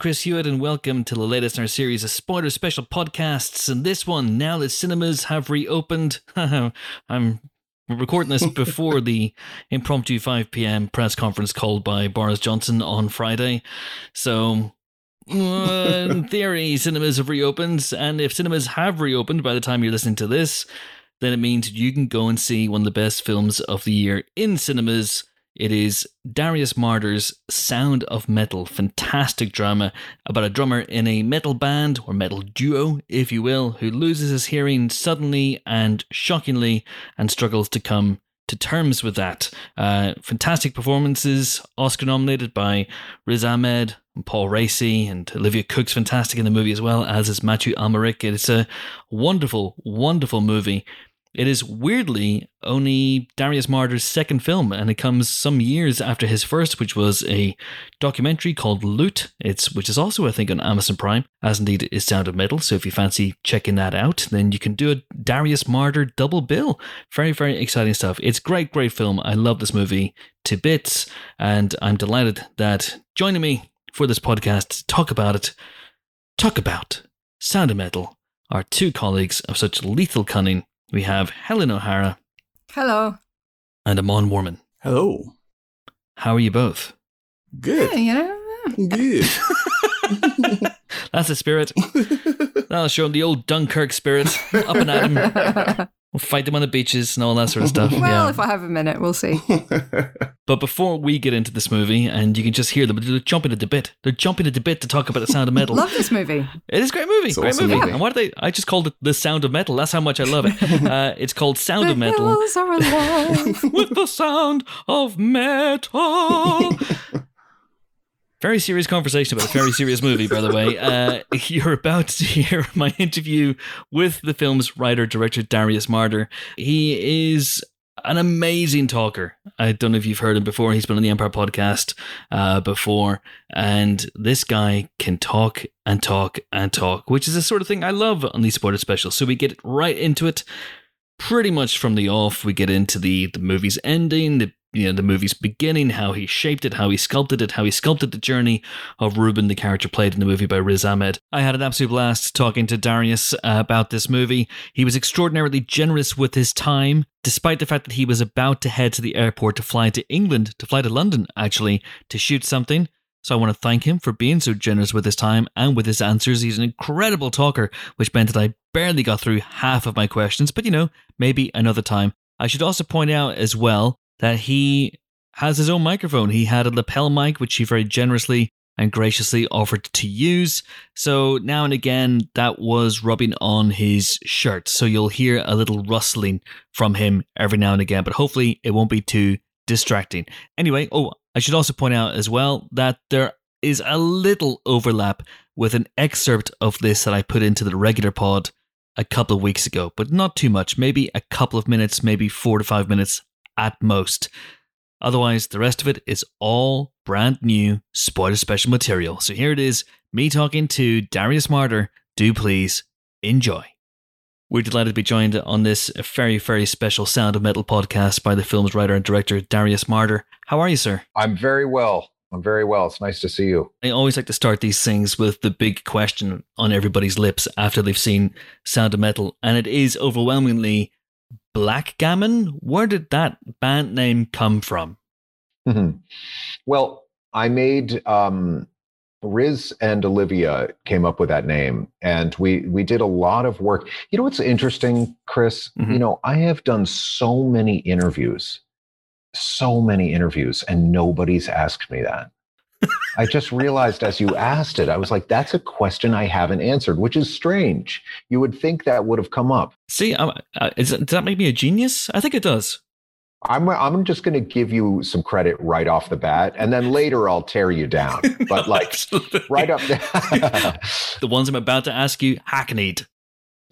Chris Hewitt, and welcome to the latest in our series of spoiler special podcasts. And this one, now that cinemas have reopened, I'm recording this before the impromptu 5 p.m. press conference called by Boris Johnson on Friday. So, uh, in theory, cinemas have reopened, and if cinemas have reopened by the time you're listening to this, then it means you can go and see one of the best films of the year in cinemas. It is Darius Marder's Sound of Metal, fantastic drama about a drummer in a metal band or metal duo, if you will, who loses his hearing suddenly and shockingly and struggles to come to terms with that. Uh, fantastic performances, Oscar nominated by Riz Ahmed, and Paul Raci, and Olivia Cooke's fantastic in the movie as well, as is Matthew Amalric. It's a wonderful, wonderful movie. It is weirdly only Darius Marder's second film, and it comes some years after his first, which was a documentary called Loot. It's which is also I think on Amazon Prime, as indeed is Sound of Metal. So if you fancy checking that out, then you can do a Darius Marder double bill. Very very exciting stuff. It's great great film. I love this movie to bits, and I'm delighted that joining me for this podcast to talk about it, talk about Sound of Metal, are two colleagues of such lethal cunning we have Helen O'Hara Hello. and Amon Warmann. Hello. How are you both? Good. Yeah, you know, Good. That's the spirit. That'll show the old Dunkirk spirit. Up and at him. We'll fight them on the beaches and all that sort of stuff. well, yeah. if I have a minute, we'll see. But before we get into this movie, and you can just hear them, they're jumping at the bit. They're jumping at the bit to talk about the sound of metal. Love this movie. It is a great movie. It's great awesome movie. movie. And why did they? I just called it the sound of metal. That's how much I love it. Uh, it's called Sound of Metal. hills are alive. with the sound of metal. Very serious conversation about a very serious movie, by the way. Uh, you're about to hear my interview with the film's writer director Darius Marder. He is an amazing talker. I don't know if you've heard him before. He's been on the Empire podcast uh, before, and this guy can talk and talk and talk, which is the sort of thing I love on these supported specials. So we get right into it pretty much from the off. We get into the the movie's ending, the you know the movie's beginning, how he shaped it, how he sculpted it, how he sculpted the journey of Ruben, the character played in the movie by Riz Ahmed. I had an absolute blast talking to Darius uh, about this movie. He was extraordinarily generous with his time, despite the fact that he was about to head to the airport to fly to England, to fly to London actually, to shoot something. So I want to thank him for being so generous with his time and with his answers. He's an incredible talker, which meant that I barely got through half of my questions, but you know, maybe another time. I should also point out as well that he has his own microphone. He had a lapel mic, which he very generously and graciously offered to use. So now and again, that was rubbing on his shirt. So you'll hear a little rustling from him every now and again, but hopefully it won't be too distracting. Anyway, oh, I should also point out as well that there is a little overlap with an excerpt of this that I put into the regular pod a couple of weeks ago, but not too much. Maybe a couple of minutes, maybe four to five minutes at most. Otherwise, the rest of it is all brand new spoiler special material. So here it is me talking to Darius Marder. Do please enjoy. We're delighted to be joined on this very, very special Sound of Metal podcast by the film's writer and director, Darius Marder. How are you, sir? I'm very well. I'm very well. It's nice to see you. I always like to start these things with the big question on everybody's lips after they've seen Sound of Metal, and it is overwhelmingly Blackgammon. Where did that band name come from? well, I made um, Riz and Olivia came up with that name, and we we did a lot of work. You know what's interesting, Chris? Mhm. You know, I have done so many interviews, so many interviews, and nobody's asked me that. I just realized as you asked it, I was like, that's a question I haven't answered, which is strange. You would think that would have come up. See, uh, is, does that make me a genius? I think it does. I'm I'm just going to give you some credit right off the bat, and then later I'll tear you down. But like Absolutely. right up there. the ones I'm about to ask you, hackneyed.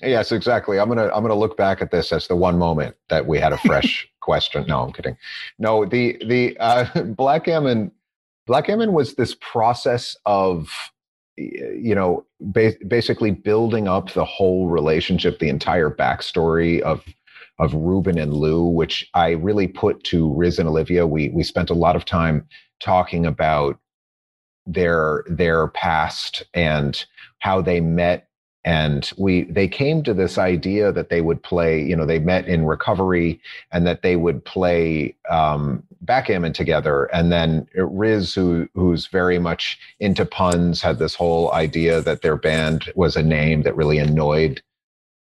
yes, exactly. I'm gonna I'm gonna look back at this as the one moment that we had a fresh question. No, I'm kidding. No, the the uh, Blackgammon Blackgammon was this process of you know ba- basically building up the whole relationship, the entire backstory of of Ruben and Lou, which I really put to Riz and Olivia. We we spent a lot of time talking about their their past and how they met. And we they came to this idea that they would play you know they met in recovery and that they would play um, backgammon together. And then riz who who's very much into puns had this whole idea that their band was a name that really annoyed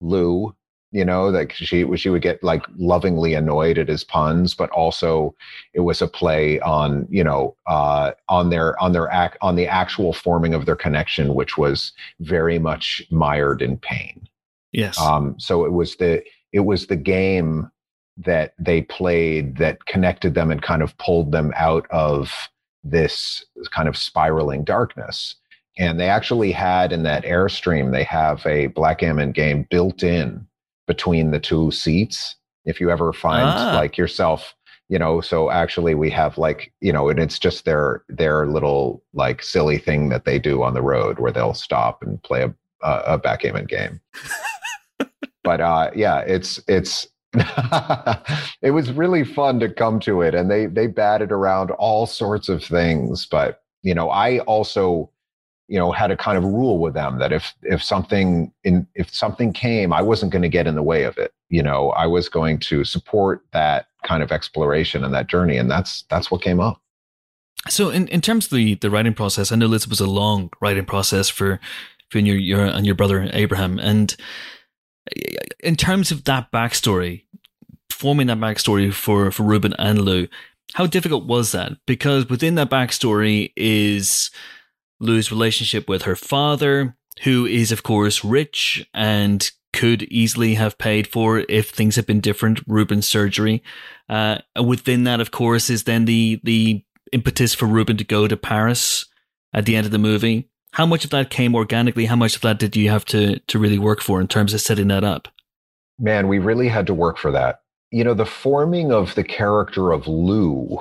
lou you know like she she would get like lovingly annoyed at his puns but also it was a play on you know uh on their on their act on the actual forming of their connection which was very much mired in pain. Yes. Um so it was the it was the game that they played that connected them and kind of pulled them out of this kind of spiraling darkness. And they actually had in that airstream they have a blackgammon game built in between the two seats if you ever find Ah. like yourself you know so actually we have like you know and it's just their their little like silly thing that they do on the road where they'll stop and play a a, a backgammon game but uh yeah it's it's it was really fun to come to it and they they batted around all sorts of things but you know i also you know had a kind of rule with them that if if something in if something came i wasn't going to get in the way of it you know i was going to support that kind of exploration and that journey and that's that's what came up So, in, in terms of the, the writing process, I know this was a long writing process for, for your, your and your brother Abraham. And in terms of that backstory, forming that backstory for, for Ruben and Lou, how difficult was that? Because within that backstory is Lou's relationship with her father, who is, of course, rich and could easily have paid for if things had been different, Ruben's surgery. Uh, within that, of course, is then the the impetus for Ruben to go to Paris at the end of the movie. How much of that came organically? How much of that did you have to to really work for in terms of setting that up? man we really had to work for that you know the forming of the character of lou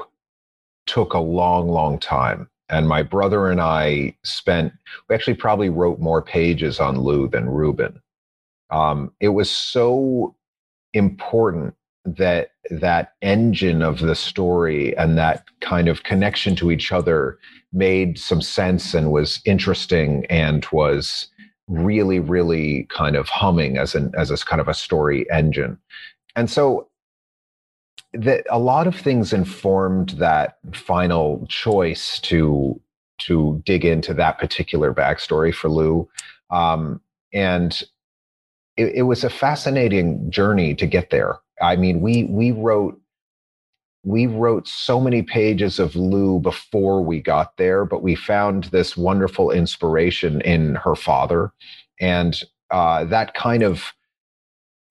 took a long long time and my brother and i spent we actually probably wrote more pages on lou than ruben um, it was so important that that engine of the story and that kind of connection to each other made some sense and was interesting and was really really kind of humming as an as a kind of a story engine. And so that a lot of things informed that final choice to to dig into that particular backstory for lou um, and it, it was a fascinating journey to get there i mean we we wrote we wrote so many pages of Lou before we got there, but we found this wonderful inspiration in her father. And uh, that kind of,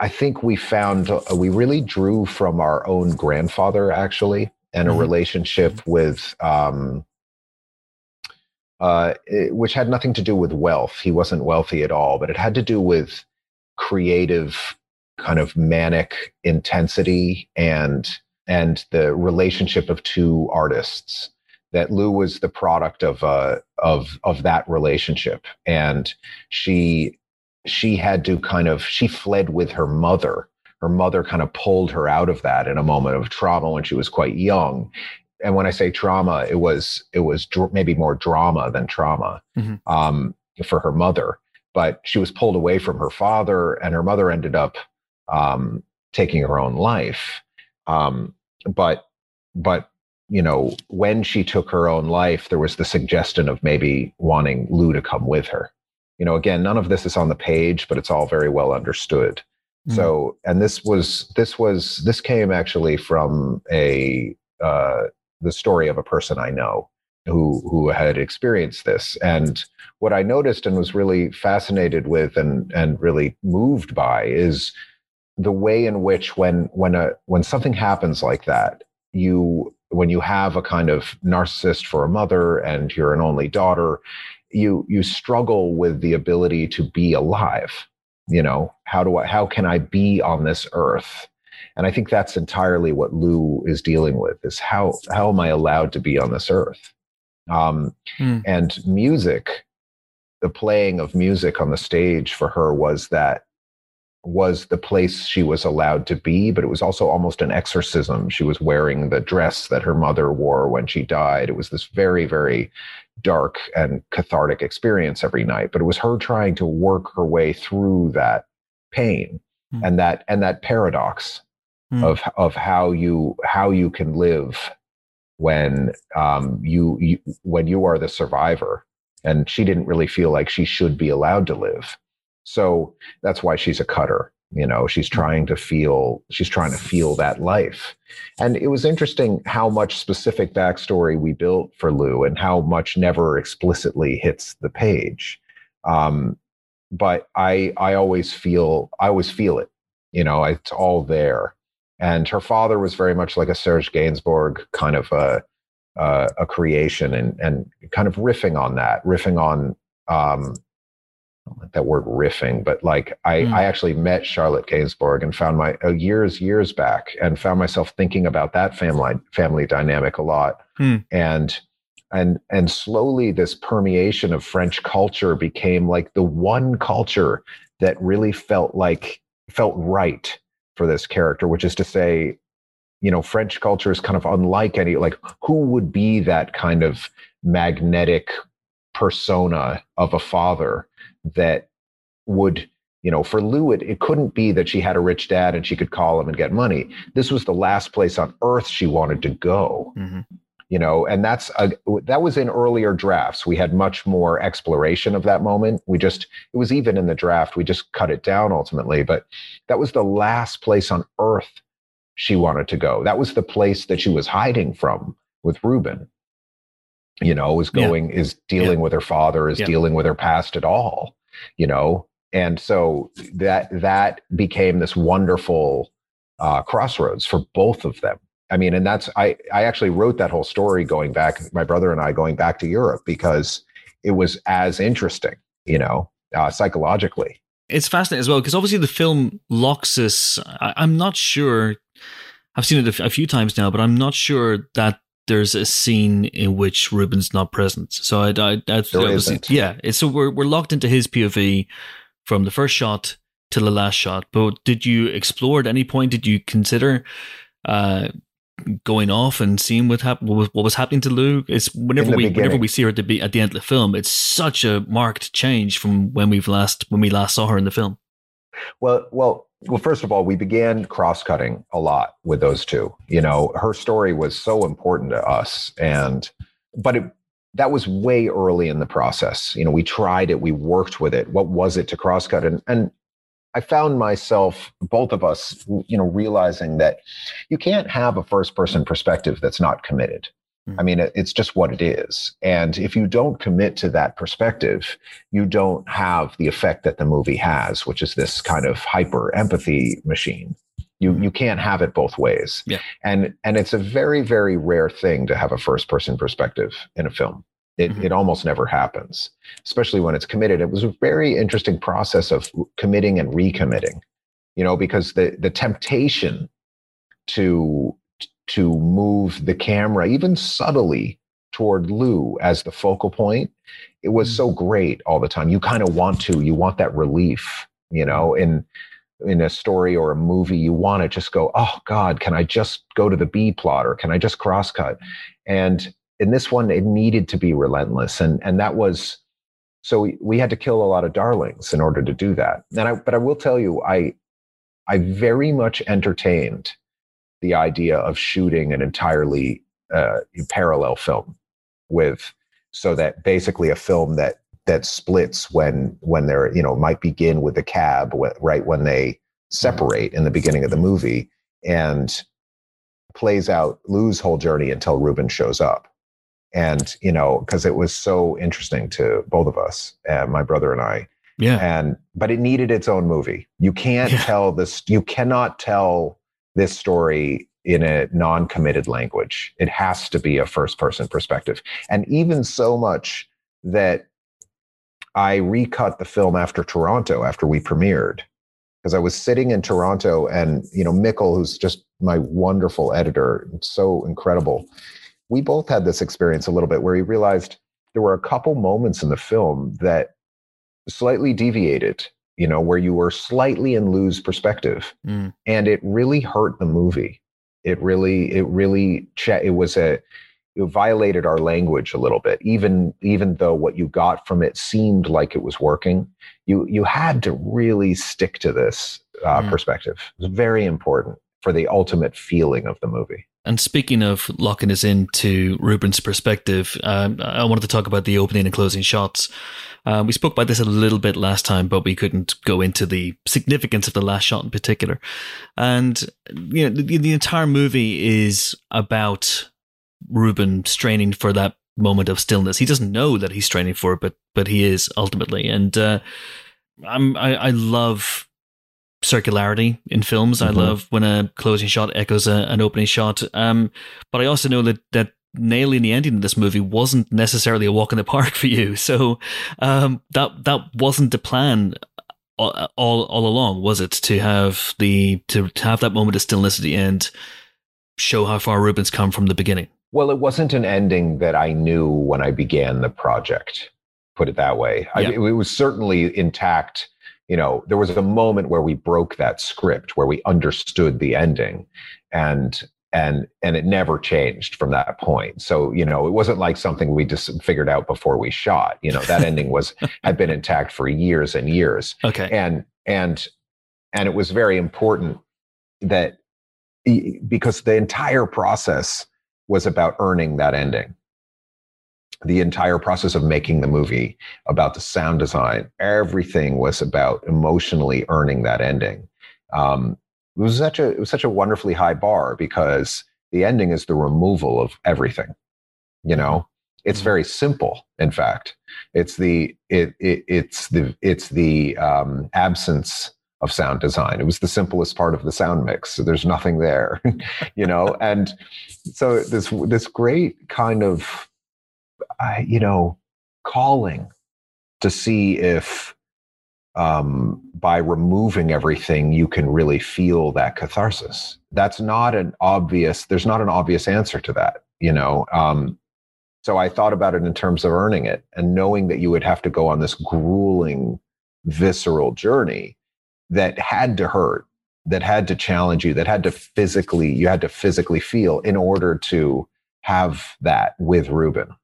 I think we found, uh, we really drew from our own grandfather, actually, and a Mhm. relationship with, um, uh, it- which had nothing to do with wealth. He wasn't wealthy at all, but it had to do with creative, kind of manic intensity and and the relationship of two artists that Lou was the product of uh, of of that relationship, and she she had to kind of she fled with her mother. Her mother kind of pulled her out of that in a moment of trauma when she was quite young. And when I say trauma, it was it was dr- maybe more drama than trauma Mhm. um, for her mother. But she was pulled away from her father, and her mother ended up um, taking her own life. Um, but but you know when she took her own life there was the suggestion of maybe wanting lou to come with her you know again none of this is on the page but it's all very well understood. So and this was this was this came actually from a uh, the story of a person i know who who had experienced this. And what i noticed and was really fascinated with and and really moved by is the way in which when when a when something happens like that you when you have a kind of narcissist for a mother and you're an only daughter you you struggle with the ability to be alive you know how do i how can i be on this earth and i think that's entirely what lou is dealing with is how how am i allowed to be on this earth um, Hmm. and music the playing of music on the stage for her was that was the place she was allowed to be, but it was also almost an exorcism. She was wearing the dress that her mother wore when she died. It was this very, very dark and cathartic experience every night, but it was her trying to work her way through that pain Hmm. and that and that paradox Hmm. of of how you how you can live when um, you, you when you are the survivor and she didn't really feel like she should be allowed to live so that's why she's a cutter you know she's trying to feel she's trying to feel that life. And it was interesting how much specific backstory we built for lou and how much never explicitly hits the page. Um, but i i always feel i always feel it you know it's all there. And her father was very much like a serge gainsbourg kind of a uh, a creation and and kind of riffing on that riffing on um I don't like that word riffing, but like I, Mm. I actually met Charlotte Gainsbourg and found my uh, years, years back and found myself thinking about that family family dynamic a lot. Hmm. And and and slowly this permeation of French culture became like the one culture that really felt like felt right for this character, which is to say, you know, French culture is kind of unlike any like who would be that kind of magnetic persona of a father that would you know for lou it, it couldn't be that she had a rich dad and she could call him and get money. This was the last place on earth she wanted to go. Mhm. you know and that's a, that was in earlier drafts. We had much more exploration of that moment. We just it was even in the draft. We just cut it down ultimately but that was the last place on earth she wanted to go. That was the place that she was hiding from with ruben you know is Yeah. going is dealing with her father is Yeah. dealing with her past at all you know and so that that became this wonderful uh, crossroads for both of them i mean and that's i i actually wrote that whole story going back my brother and i going back to europe because it was as interesting you know uh, psychologically It's fascinating as well because obviously the film locks us. I, I'm not sure. I've seen it a, f- a few times now, but I'm not sure that there's a scene in which Ruben's not present. So I, I, I obviously- isn't. yeah. It's, so we're we're locked into his POV from the first shot to the last shot. But did you explore at any point? Did you consider uh, going off and seeing what happened? What was, what was happening to Lou? It's whenever we whenever we see her at the be- at the end of the film, it's such a marked change from when we've last when we last saw her in the film. Well, well, well. First of all, we began cross-cutting a lot with those two. You know, her story was so important to us, and but it that was way early in the process. You know, we tried it, we worked with it. What was it to cross-cut? And and I found myself, both of us, you know, realizing that you can't have a first-person perspective that's not committed. I mean, it's just what it is. And if you don't commit to that perspective, you don't have the effect that the movie has, which is this kind of hyper empathy machine. You you can't have it both ways. Yeah. And and it's a very very rare thing to have a first person perspective in a film. It Mhm. it almost never happens, especially when it's committed. It was a very interesting process of committing and recommitting. You know, because the the temptation to to move the camera even subtly toward Lou as the focal point it was Mm. so great all the time. You kind of want to you want that relief you know in in a story or a movie you want to just go oh god can i just go to the b plot or can i just cross cut? And in this one it needed to be relentless and and that was so we, we had to kill a lot of darlings in order to do that. And i but i will tell you i i very much entertained the idea of shooting an entirely uh, parallel film with so that basically a film that that splits when when they're you know might begin with the cab right when they separate in the beginning of the movie and plays out Lou's whole journey until Ruben shows up and you know because it was so interesting to both of us uh, my brother and I Yeah. and but it needed its own movie you can't Yeah. tell this you cannot tell this story in a non-committed language. It has to be a first person perspective. And even so much that i recut the film after toronto after we premiered because i was sitting in toronto and you know Mikkel who's just my wonderful editor so incredible we both had this experience a little bit where he realized there were a couple moments in the film that slightly deviated you know where you were slightly in lou's perspective. Mm. and it really hurt the movie. It really it really it was a it violated our language a little bit even even though what you got from it seemed like it was working. You you had to really stick to this uh, mm. perspective. It's very important for the ultimate feeling of the movie and speaking of locking us into Ruben's perspective, um, I wanted to talk about the opening and closing shots. Uh, we spoke about this a little bit last time, but we couldn't go into the significance of the last shot in particular. And you know, the, the entire movie is about Ruben straining for that moment of stillness. He doesn't know that he's straining for it, but but he is ultimately. And uh, I'm I, I love circularity in films. Mm-hmm. I love when a closing shot echoes a, an opening shot. Um, but I also know that that nailing the ending of this movie wasn't necessarily a walk in the park for you. So um, that that wasn't the plan all, all all along, was it? To have the to, to have that moment of stillness at the end, show how far Ruben's come from the beginning. Well, it wasn't an ending that I knew when I began the project. Put it that way. Yeah. I, it was certainly intact you know, there was a moment where we broke that script, where we understood the ending, and and and it never changed from that point. So you know, it wasn't like something we just figured out before we shot. You know, that ending was had been intact for years and years. Okay, and and and it was very important that because the entire process was about earning that ending the entire process of making the movie, about the sound design, everything was about emotionally earning that ending. Um, it was such a it was such a wonderfully high bar because the ending is the removal of everything. You know, it's mm-hmm. very simple. In fact, it's the it, it it's the it's the um, absence of sound design. It was the simplest part of the sound mix. So there's nothing there, you know, and so this this great kind of I, you know, calling to see if um, by removing everything, you can really feel that catharsis. That's not an obvious, there's not an obvious answer to that, you know. Um, so I thought about it in terms of earning it and knowing that you would have to go on this grueling, visceral journey that had to hurt, that had to challenge you, that had to physically, you had to physically feel in order to have that with Ruben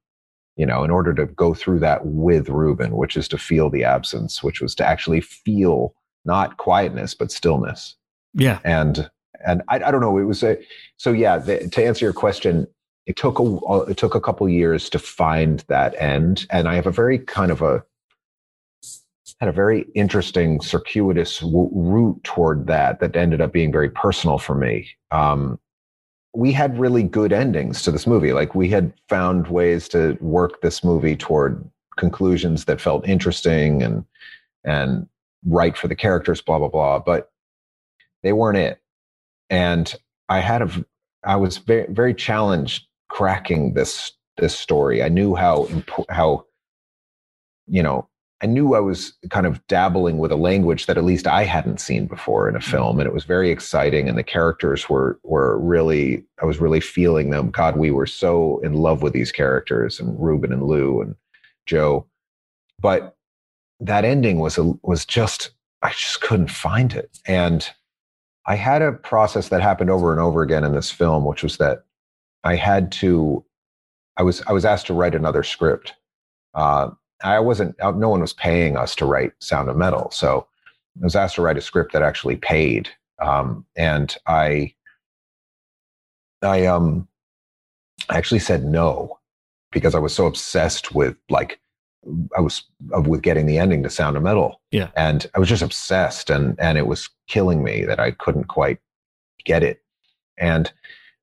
you know, in order to go through that with Ruben, which is to feel the absence, which was to actually feel not quietness, but stillness. Yeah. And, and I, I don't know, it was a, so yeah, the, to answer your question, it took a, it took a couple years to find that end. And I have a very kind of a, had a very interesting circuitous w- route toward that that ended up being very personal for me. Um, we had really good endings to this movie. Like we had found ways to work this movie toward conclusions that felt interesting and and right for the characters, blah blah blah. But they weren't it. And I had a I was very very challenged cracking this this story. I knew how how you know I knew I was kind of dabbling with a language that at least I hadn't seen before in a mm-hmm. film, and it was very exciting. And the characters were were really, I was really feeling them. God, we were so in love with these characters, and Ruben and Lou and Joe. But that ending was a, was just, I just couldn't find it. And I had a process that happened over and over again in this film, which was that I had to, I was I was asked to write another script. Uh, I wasn't, uh, no one was paying us to write Sound of Metal. So I was asked to write a script that actually paid. Um, and I, I, um, I actually said no because I was so obsessed with like, I was with getting the ending to Sound of Metal. Yeah. And I was just obsessed and, and it was killing me that I couldn't quite get it. And,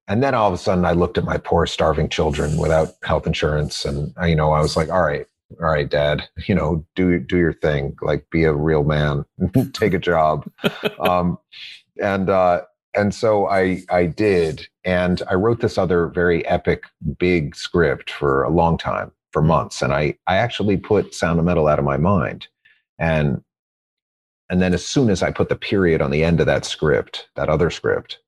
and then all of a sudden I looked at my poor starving children without health insurance. And, you know, I was like, all right, all right, dad, you know, do, do your thing, like be a real man, take a job. um, and, uh, and so I, I did. And I wrote this other very epic, big script for a long time, for months. And I, I actually put Sound of Metal out of my mind. And, and then as soon as I put the period on the end of that script, that other script,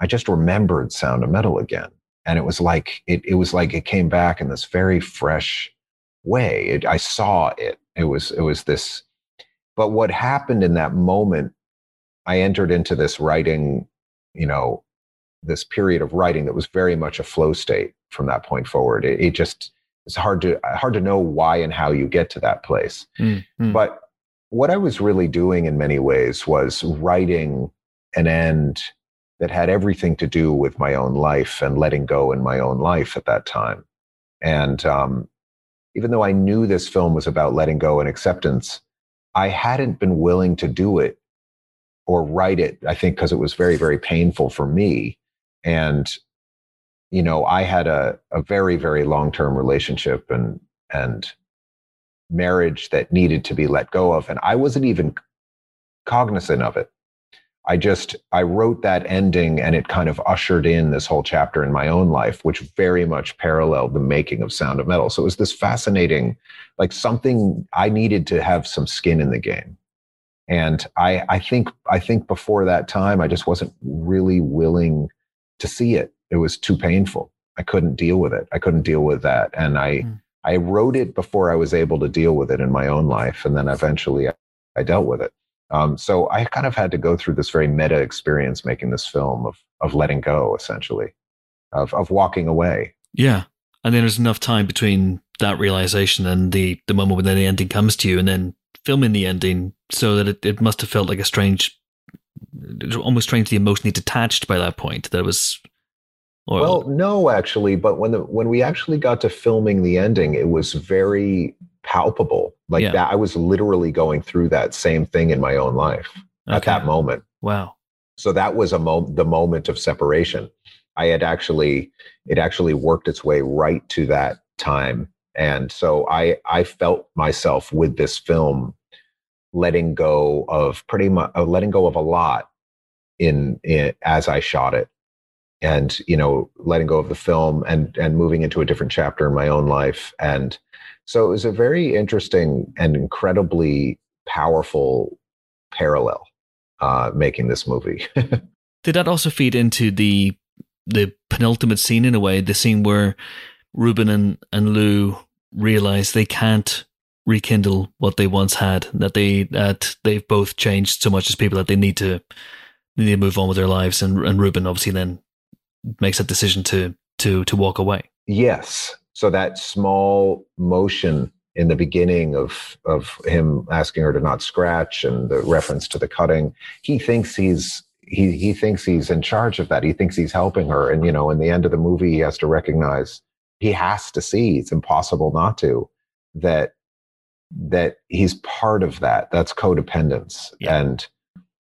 I just remembered Sound of Metal again. And it was like, it, it was like it came back in this very fresh, way. It, I saw it. It was it was this. But what happened in that moment? I entered into this writing, you know, this period of writing that was very much a flow state from that point forward. It, it just it's hard to hard to know why and how you get to that place. Mm, mm. But what I was really doing in many ways was writing an end that had everything to do with my own life and letting go in my own life at that time. And um, even though I knew this film was about letting go and acceptance, I hadn't been willing to do it or write it, I think, because it was very, very painful for me. And, you know, I had a, a very, very long term relationship and, and marriage that needed to be let go of. And I wasn't even cognizant of it. I just I wrote that ending and it kind of ushered in this whole chapter in my own life, which very much paralleled the making of Sound of Metal. So it was this fascinating, like something I needed to have some skin in the game. And I I think I think before that time I just wasn't really willing to see it. It was too painful. I couldn't deal with it. I couldn't deal with that. And I mm. I wrote it before I was able to deal with it in my own life. And then eventually I, I dealt with it. Um, so I kind of had to go through this very meta experience making this film of of letting go, essentially, of of walking away. Yeah, and then there's enough time between that realization and the the moment when the ending comes to you, and then filming the ending, so that it, it must have felt like a strange, almost strangely emotionally detached by that point. That was. Or, well, no, actually, but when the when we actually got to filming the ending, it was very palpable. Like yeah. that i was literally going through that same thing in my own life okay. at that moment. Wow. So that was a mo- the moment of separation. I had actually it actually worked its way right to that time. And so i i felt myself with this film letting go of pretty much uh, letting go of a lot in, in as i shot it. And you know letting go of the film and and moving into a different chapter in my own life. And so it was a very interesting and incredibly powerful parallel uh, making this movie. Did that also feed into the the penultimate scene in a way, the scene where Ruben and, and Lou realize they can't rekindle what they once had, that they that they've both changed so much as people that they need to they need to move on with their lives and and Ruben obviously then makes that decision to to to walk away. Yes. So that small motion in the beginning of of him asking her to not scratch and the reference to the cutting, he thinks he's he he thinks he's in charge of that. He thinks he's helping her, and you know, in the end of the movie, he has to recognize he has to see it's impossible not to that that he's part of that. That's codependence, yeah. and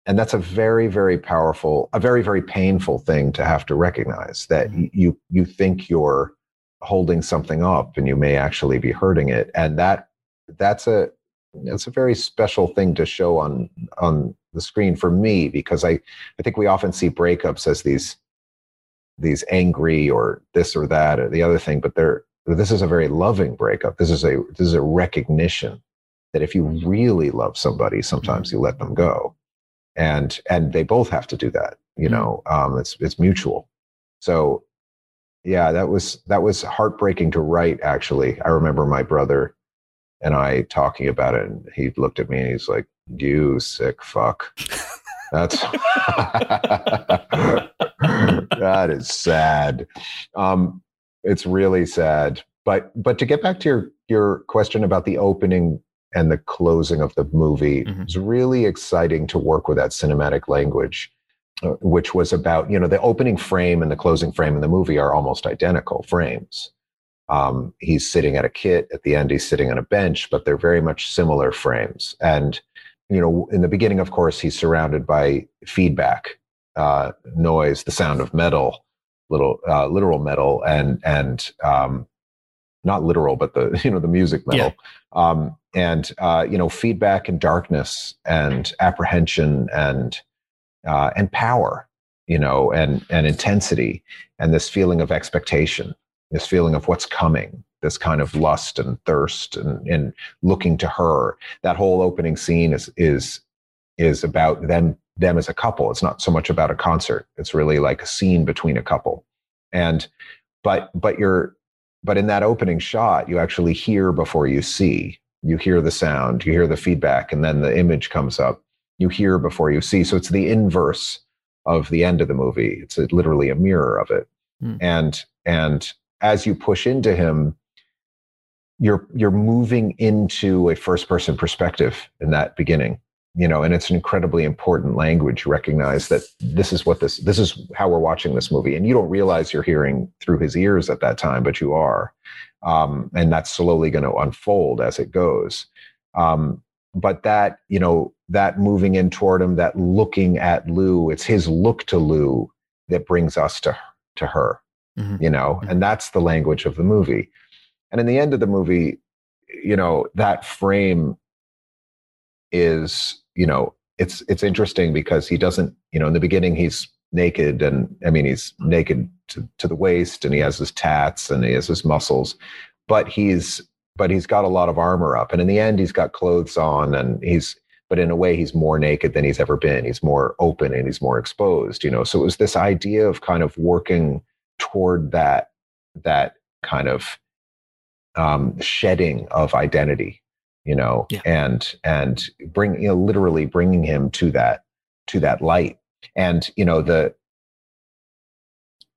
and that's a very very powerful, a very very painful thing to have to recognize that mm-hmm. you you think you're holding something up and you may actually be hurting it. And that that's a it's a very special thing to show on on the screen for me because i i think we often see breakups as these these angry or this or that or the other thing but they're this is a very loving breakup. This is a this is a recognition that if you really love somebody sometimes you let them go. And and they both have to do that you mm-hmm. know um it's it's mutual. So yeah, that was that was heartbreaking to write. Actually, I remember my brother and I talking about it, and he looked at me and he's like, "You sick fuck." That's that is sad. Um, it's really sad. But but to get back to your your question about the opening and the closing of the movie, mm-hmm. it's really exciting to work with that cinematic language which was about you know the opening frame and the closing frame in the movie are almost identical frames. Um, he's sitting at a kit at the end. He's sitting on a bench, but they're very much similar frames. And you know, in the beginning, of course, he's surrounded by feedback, uh, noise, the sound of metal, little uh, literal metal, and and um, not literal, but the you know the music metal, yeah. um, and uh, you know feedback and darkness and apprehension and uh, and power, you know, and and intensity, and this feeling of expectation, this feeling of what's coming, this kind of lust and thirst, and, and looking to her. That whole opening scene is is is about them them as a couple. It's not so much about a concert. It's really like a scene between a couple, and but but you're but in that opening shot, you actually hear before you see. You hear the sound, you hear the feedback, and then the image comes up you hear before you see. So it's the inverse of the end of the movie. It's a, literally a mirror of it. Mm. And and as you push into him, you're you're moving into a first person perspective in that beginning you know and it's an incredibly important language recognize that this is what this this is how we're watching this movie and you don't realize you're hearing through his ears at that time but you are um, and that's slowly going to unfold as it goes um, but that you know that moving in toward him that looking at lou it's his look to lou that brings us to to her mm-hmm. you know mm-hmm. and that's the language of the movie and in the end of the movie you know that frame is you know it's it's interesting because he doesn't you know in the beginning he's naked and i mean he's naked to, to the waist and he has his tats and he has his muscles but he's but he's got a lot of armor up. And in the end he's got clothes on and he's but in a way he's more naked than he's ever been. He's more open and he's more exposed you know? So it was this idea of kind of working toward that that kind of um, shedding of identity you know? Yeah. and and bring you know literally bringing him to that to that light. And you know the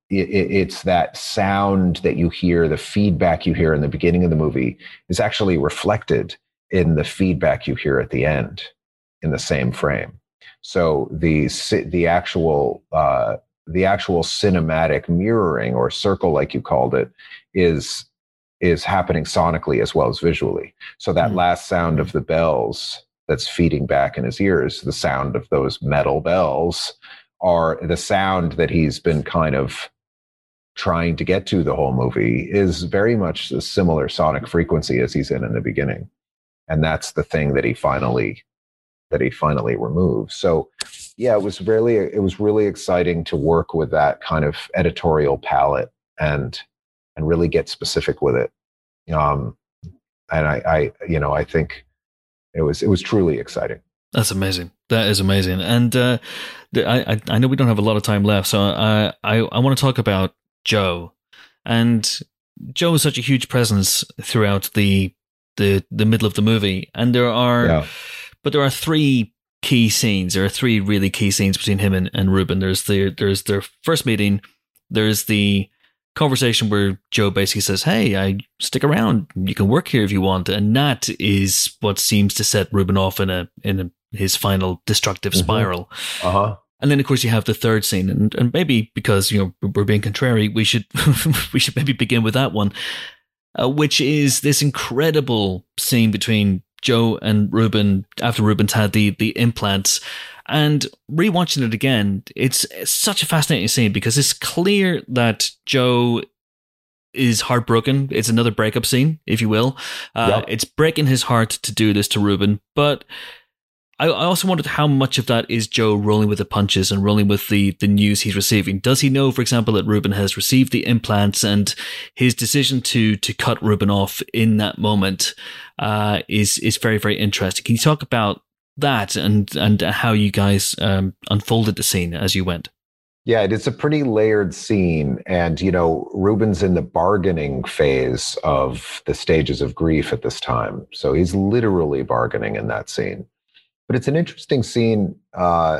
it, it's that sound that you hear the feedback you hear in the beginning of the movie is actually reflected in the feedback you hear at the end in the same frame so the the actual uh, the actual cinematic mirroring or circle like you called it is is happening sonically as well as visually. So that mm. last sound of the bells that's feeding back in his ears, the sound of those metal bells, are the sound that he's been kind of trying to get to the whole movie is very much a similar sonic frequency as he's in in the beginning. And that's the thing that he finally that he finally removes. So yeah, it was really it was really exciting to work with that kind of editorial palette and and really get specific with it. Um, and I, I, you know, I think it was it was truly exciting. That's amazing. That is amazing. And uh, I, I know we don't have a lot of time left, so I, I, I want to talk about Joe. And Joe is such a huge presence throughout the the the middle of the movie, and there are, yeah. but there are three key scenes. There are three really key scenes between him and, and Ruben. There's the there's their first meeting. There's the conversation where Joe basically says, "Hey, I stick around. You can work here if you want," and that is what seems to set Ruben off in a in a, his final destructive mm-hmm. spiral. Uh huh. And then, of course, you have the third scene, and, and maybe because you know we're being contrary, we should we should maybe begin with that one, uh, which is this incredible scene between Joe and Ruben after Ruben's had the the implants, and rewatching it again, it's, it's such a fascinating scene because it's clear that Joe is heartbroken. It's another breakup scene, if you will. Uh, yep. It's breaking his heart to do this to Ruben, but I, I also wondered how much of that is Joe rolling with the punches and rolling with the, the news he's receiving. Does he know, for example, that Ruben has received the implants and his decision to to cut Ruben off in that moment uh, is is very very interesting. Can you talk about that and and how you guys um, unfolded the scene as you went. Yeah, it's a pretty layered scene. And, you know, Ruben's in the bargaining phase of the stages of grief at this time. So he's literally bargaining in that scene. But it's an interesting scene uh,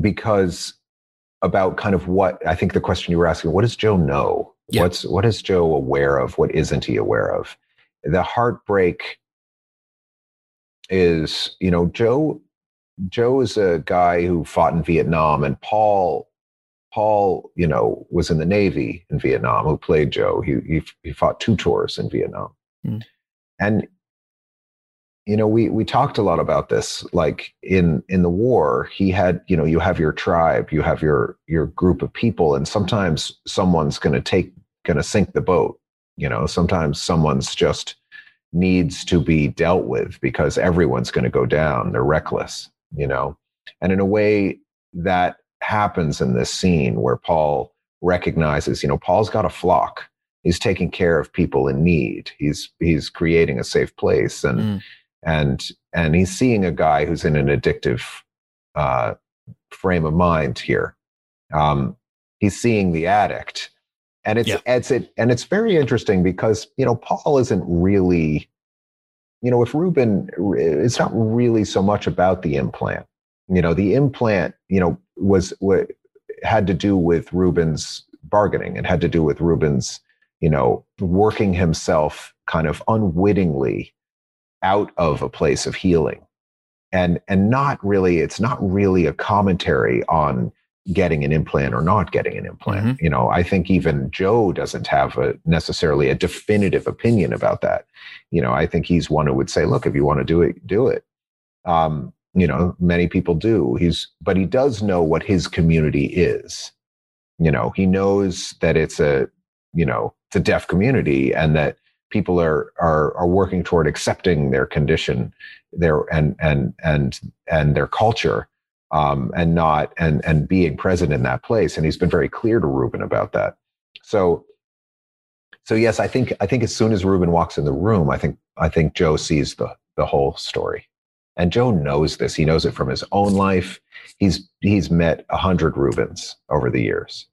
because about kind of what I think the question you were asking what does Joe know? Yeah. What's what is Joe aware of? What isn't he aware of? The heartbreak is you know Joe Joe is a guy who fought in Vietnam, and Paul Paul you know was in the Navy in Vietnam. Who played Joe? He he, he fought two tours in Vietnam, mm. and you know we we talked a lot about this like in in the war he had you know you have your tribe you have your your group of people and sometimes someone's going to take going to sink the boat you know sometimes someone's just needs to be dealt with because everyone's going to go down. They're reckless, you know? And in a way, that happens in this scene where Paul recognizes, you know, Paul's got a flock. He's taking care of people in need. He's he's creating a safe place, and mm. And and he's seeing a guy who's in an addictive uh, frame of mind here. Um, he's seeing the addict, and it's yeah. it's it and it's very interesting because you know Paul isn't really you know if Ruben it's not really so much about the implant you know the implant you know was what had to do with Ruben's bargaining. It had to do with Ruben's, you know, working himself kind of unwittingly out of a place of healing. And and not really, it's not really a commentary on getting an implant or not getting an implant. Mhm. You know, I think even Joe doesn't have a necessarily a definitive opinion about that. You know, I think he's one who would say, look, if you want to do it, do it. Um, you know, many people do. He's but he does know what his community is. You know, he knows that it's a, you know, it's a deaf community and that people are are are working toward accepting their condition, their and and and and their culture um, and not and and being present in that place. And he's been very clear to Ruben about that. So, so yes, I think I think as soon as Ruben walks in the room, I think I think Joe sees the the whole story, and Joe knows this. He knows it from his own life. He's he's met a hundred Rubens over the years.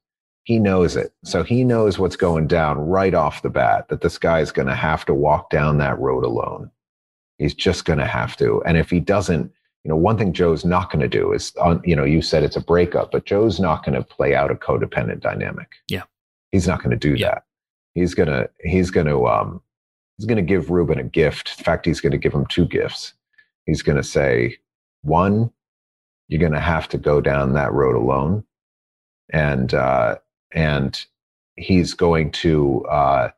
He knows it, so he knows what's going down right off the bat. That this guy is going to have to walk down that road alone. He's just going to have to, and if he doesn't, you know, one thing Joe's not going to do is, on, you know, you said it's a breakup, but Joe's not going to play out a codependent dynamic. Yeah. he's not going to do Yeah. that. He's gonna, he's going to, um, he's going to give Ruben a gift. In fact, he's going to give him two gifts. He's going to say, one, you're going to have to go down that road alone, and uh, and he's going to uh,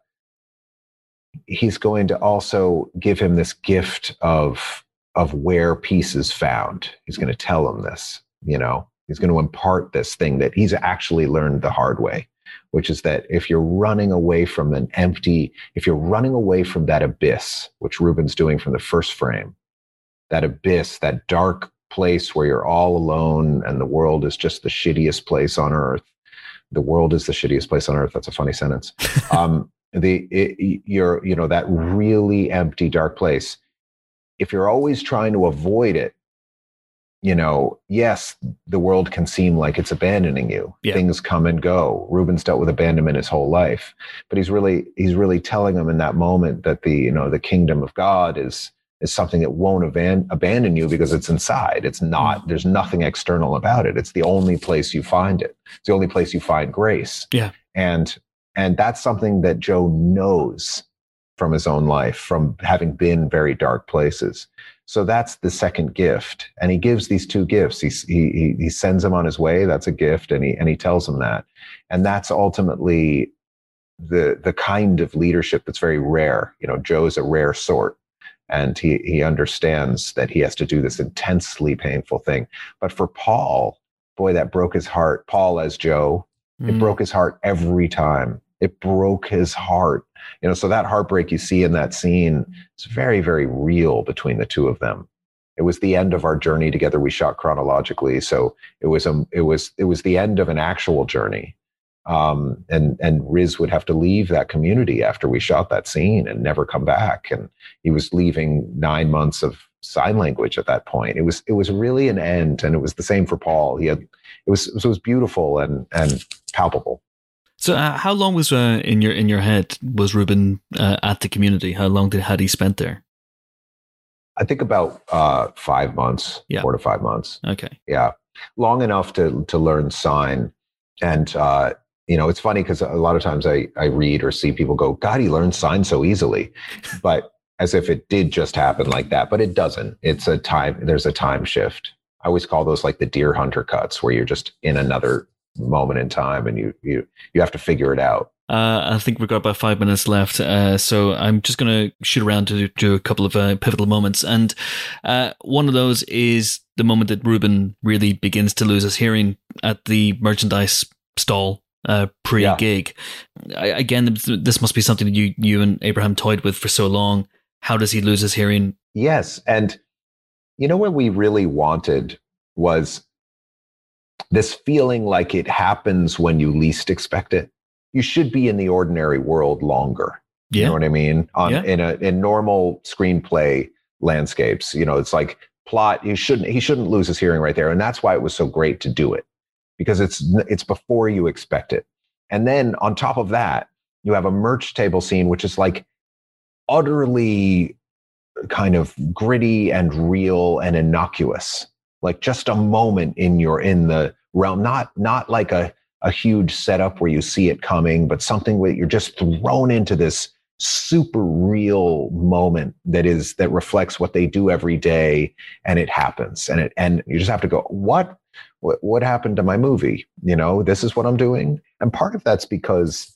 he's going to also give him this gift of of where peace is found. He's going to tell him this, you know, he's going to impart this thing that he's actually learned the hard way, which is that if you're running away from an empty, if you're running away from that abyss, which Ruben's doing from the first frame, that abyss, that dark place where you're all alone and the world is just the shittiest place on earth. The world is the shittiest place on earth. That's a funny sentence. Um, the it, you're you know that really empty dark place if you're always trying to avoid it you know yes the world can seem like it's abandoning you Yeah. things come and go ruben's dealt with abandonment his whole life but he's really he's really telling them in that moment that the you know the kingdom of god is is something that won't aban- abandon you because it's inside. It's not mm. there's nothing external about it. It's the only place you find it. It's the only place you find grace. Yeah. and and that's something that joe knows from his own life from having been very dark places. So that's the second gift. And he gives these two gifts. He, he, he sends him on his way. That's a gift. And he, and he tells him that. And that's ultimately the the kind of leadership that's very rare. You know joe's a rare sort and he he understands that he has to do this intensely painful thing. But for paul boy that broke his heart. Paul as joe it Mm. broke his heart every time. It broke his heart. You know so that heartbreak you see in that scene is very very real between the two of them. It was the end of our journey together. We shot chronologically so it was a it was it was the end of an actual journey um and and riz would have to leave that community after we shot that scene and never come back. And he was leaving nine months of sign language at that point. It was it was really an end and it was the same for paul. He had it was it was beautiful and and palpable. So, uh, how long was uh, in your in your head was Ruben uh, at the community? How long did had he spent there? i think about uh five months Yeah. four to five months. Okay, yeah. Long enough to to learn sign. And uh you know it's funny because a lot of times i i read or see people go god he learned sign so easily. But as if it did just happen like that but it doesn't. It's a time there's a time shift. I always call those like the deer hunter cuts where you're just in another moment in time and you you you have to figure it out. Uh, I think we've got about five minutes left, uh, so I'm just going to shoot around to do a couple of uh, pivotal moments, and uh, one of those is the moment that Ruben really begins to lose his hearing at the merchandise stall uh, pre-gig. I, again, this must be something that you you and Abraham toyed with for so long. How does he lose his hearing? Yes. And you know what we really wanted was this feeling like it happens when you least expect it. You should be in the ordinary world longer. You know what I mean? On Yeah. in a in normal screenplay landscapes, you know, it's like plot, he shouldn't he shouldn't lose his hearing right there. And that's why it was so great to do it. Because it's it's before you expect it. And then on top of that, you have a merch table scene, which is like utterly kind of gritty and real and innocuous like just a moment in your in the realm not not like a a huge setup where you see it coming, but something where you're just thrown into this super real moment that is that reflects what they do every day and it happens and it and you just have to go what what, what happened to my movie? You know this is what i'm doing. And part of that's because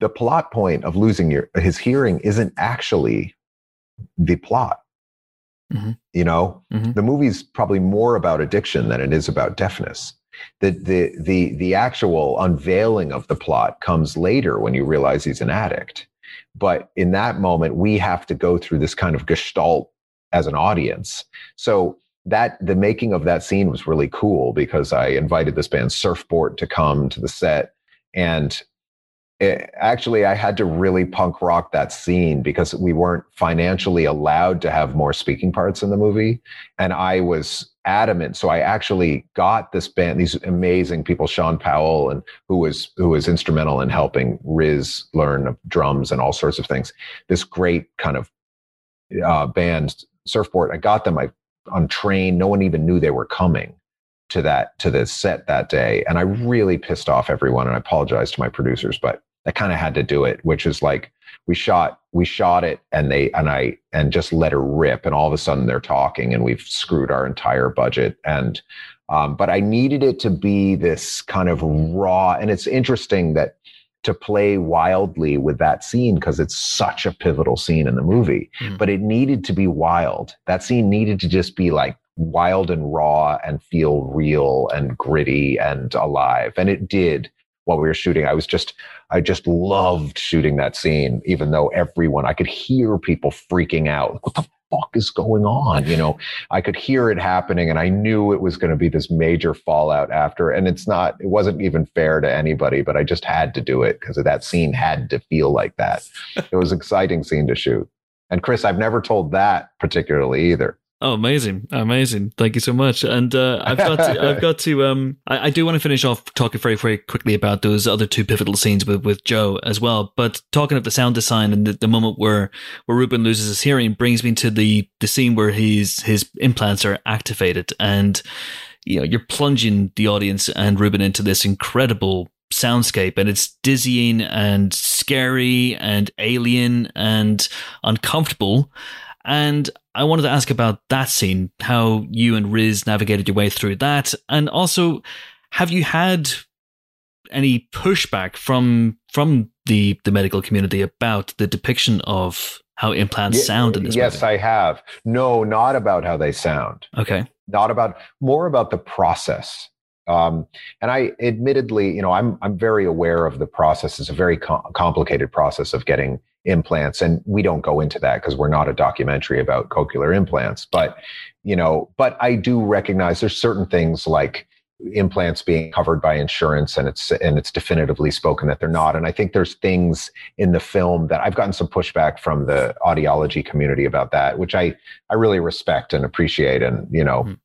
the plot point of losing your his hearing isn't actually the plot. Mhm. you know? Mhm. the movie's probably more about addiction than it is about deafness. The the the the actual unveiling of the plot comes later when you realize he's an addict. But in that moment we have to go through this kind of gestalt as an audience. So that the making of that scene was really cool because i invited this band Surfbort to come to the set. And it, actually i had to really punk rock that scene because we weren't financially allowed to have more speaking parts in the movie. And i was adamant. So i actually got this band these amazing people sean powell and who was who was instrumental in helping riz learn drums and all sorts of things. This great kind of uh, band Surfbort i got them. I, on train no one even knew they were coming to that to the set that day. And i really pissed off everyone and i apologized to my producers but i kind of had to do it which is like we shot we shot it and they and i and just let her rip and all of a sudden they're talking and we've screwed our entire budget. And um, but i needed it to be this kind of raw and it's interesting that to play wildly with that scene because it's such a pivotal scene in the movie. Mm. but it needed to be wild. That scene needed to just be like wild and raw and feel real and gritty and alive. And it did while we were shooting. I was just i just loved shooting that scene even though everyone i could hear people freaking out. what the fuck is going on you know? I could hear it happening and i knew it was going to be this major fallout after and it's not it wasn't even fair to anybody but i just had to do it because that scene had to feel like that. It was exciting scene to shoot. And chris i've never told that particularly either Oh, amazing, amazing! Thank you so much. And uh, I've got, to, I've got to. Um, I, I do want to finish off talking very, very quickly about those other two pivotal scenes with, with Joe as well. But talking of the sound design and the, the moment where where Ruben loses his hearing brings me to the the scene where his his implants are activated, and you know you're plunging the audience and Ruben into this incredible soundscape and it's dizzying and scary and alien and uncomfortable and I wanted to ask about that scene, how you and Riz navigated your way through that, and also have you had any pushback from from the the medical community about the depiction of how implants Ye- sound in this yes movie? i have. No not about how they sound. Okay, not about more about the process. Um, and i admittedly you know i'm i'm very aware of the process. It's a very com- complicated process of getting implants and we don't go into that because we're not a documentary about cochlear implants but you know but i do recognize there's certain things like implants being covered by insurance and it's and it's definitively spoken that they're not and i think there's things in the film that i've gotten some pushback from the audiology community about that which i i really respect and appreciate and you know Mhm.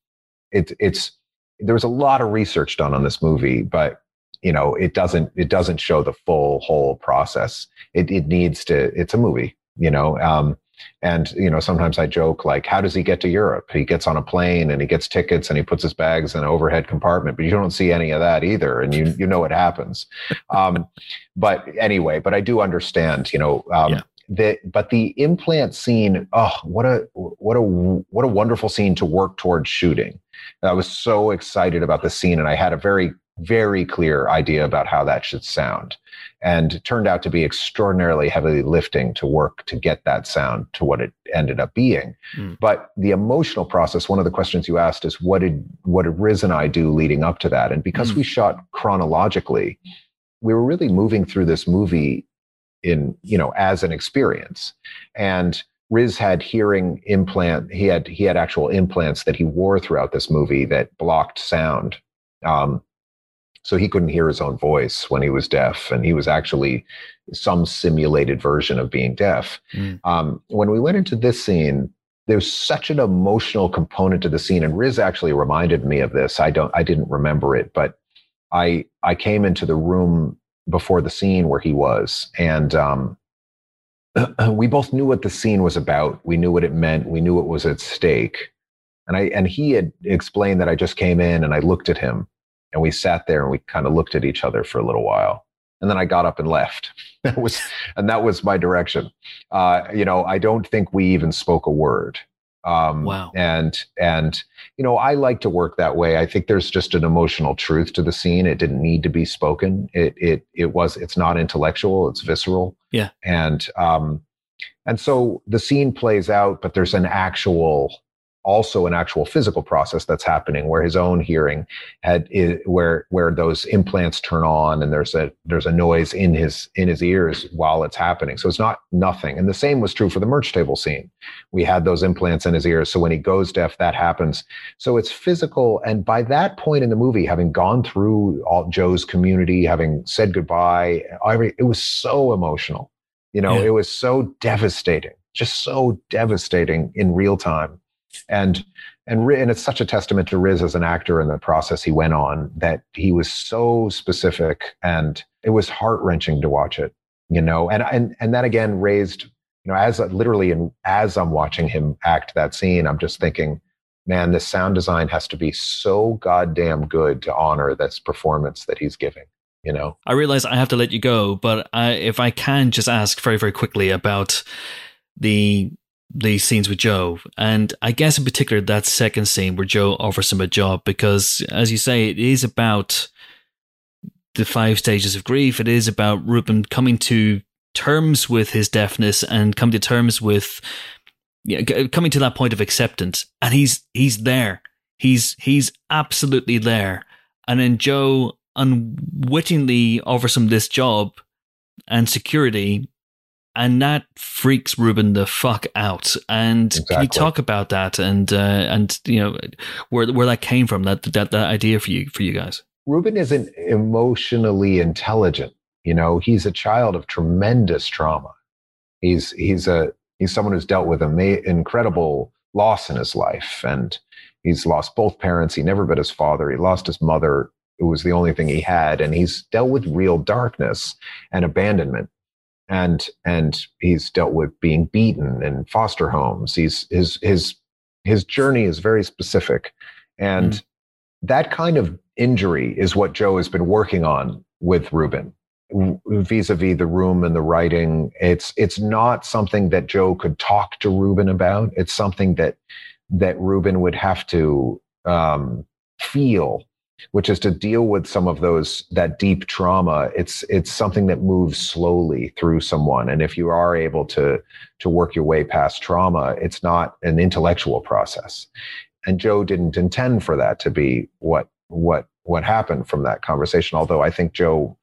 it's it's there was a lot of research done on this movie but you know it doesn't it doesn't show the full whole process. It it needs to it's a movie you know um and you know sometimes i joke like how does he get to europe? He gets on a plane and he gets tickets and he puts his bags in an overhead compartment but you don't see any of that either and you you know what happens. Um but anyway but i do understand you know um Yeah. the but the implant scene oh what a what a what a wonderful scene to work towards shooting. I was so excited about the scene and i had a very very clear idea about how that should sound. And turned out to be extraordinarily heavily lifting to work to get that sound to what it ended up being. Mm. but the emotional process one of the questions you asked is what did what did riz and i do leading up to that? And because Mm. we shot chronologically we were really moving through this movie in you know as an experience. And riz had hearing implant he had he had actual implants that he wore throughout this movie that blocked sound. Um, so he couldn't hear his own voice when he was deaf and he was actually some simulated version of being deaf. Mm. um, when we went into this scene there's such an emotional component to the scene and riz actually reminded me of this. I don't i didn't remember it but i i came into the room before the scene where he was and um, we both knew what the scene was about. We knew what it meant. We knew what was at stake. And i and he had explained that i just came in and i looked at him and we sat there and we kind of looked at each other for a little while and then I got up and left. That was, and that was my direction. Uh, you know, I don't think we even spoke a word. Um, Wow. And and you know, I like to work that way. I think there's just an emotional truth to the scene. It didn't need to be spoken. It it it was. It's not intellectual. It's visceral. Yeah. And um, and so the scene plays out, but there's an actual also an actual physical process that's happening where his own hearing had where where those implants turn on and there's a there's a noise in his in his ears while it's happening. So it's not nothing. And the same was true for the merch table scene. We had those implants in his ears. So when he goes deaf that happens. So it's physical. And by that point in the movie having gone through all joe's community having said goodbye every, it was so emotional. You know Yeah. it was so devastating just so devastating in real time and and and it's such a testament to Riz as an actor and the process he went on that he was so specific and it was heart wrenching to watch it, you know. And and and that again raised, you know, as literally and as I'm watching him act that scene, I'm just thinking, man, this sound design has to be so goddamn good to honor this performance that he's giving, you know. I realize I have to let you go, but I, if I can just ask very, very quickly about the the scenes with Joe, and I guess in particular that second scene where Joe offers him a job, because as you say, it is about the five stages of grief. It is about Ruben coming to terms with his deafness and coming to terms with coming to that point of acceptance, and he's he's there. He's he's absolutely there. And then Joe unwittingly offers him this job and security, and that freaks Ruben the fuck out. And can you talk about that and uh, and you know where where that came from that that that idea for you for you guys? Ruben isn't emotionally intelligent. You know, he's a child of tremendous trauma. He's he's a he's someone who's dealt with an incredible loss in his life, and he's lost both parents. He never met his father. He lost his mother, It was the only thing he had, and he's dealt with real darkness and abandonment. And and he's dealt with being beaten in foster homes. He's his his his journey is very specific, and that kind of injury is what Joe has been working on with Ruben. Vis-a-vis the room and the writing it's it's not something that Joe could talk to Ruben about. It's something that that Ruben would have to um, feel which is to deal with some of those that deep trauma it's it's something that moves slowly through someone. And if you are able to to work your way past trauma it's not an intellectual process. And Joe didn't intend for that to be what what what happened from that conversation although I think Joe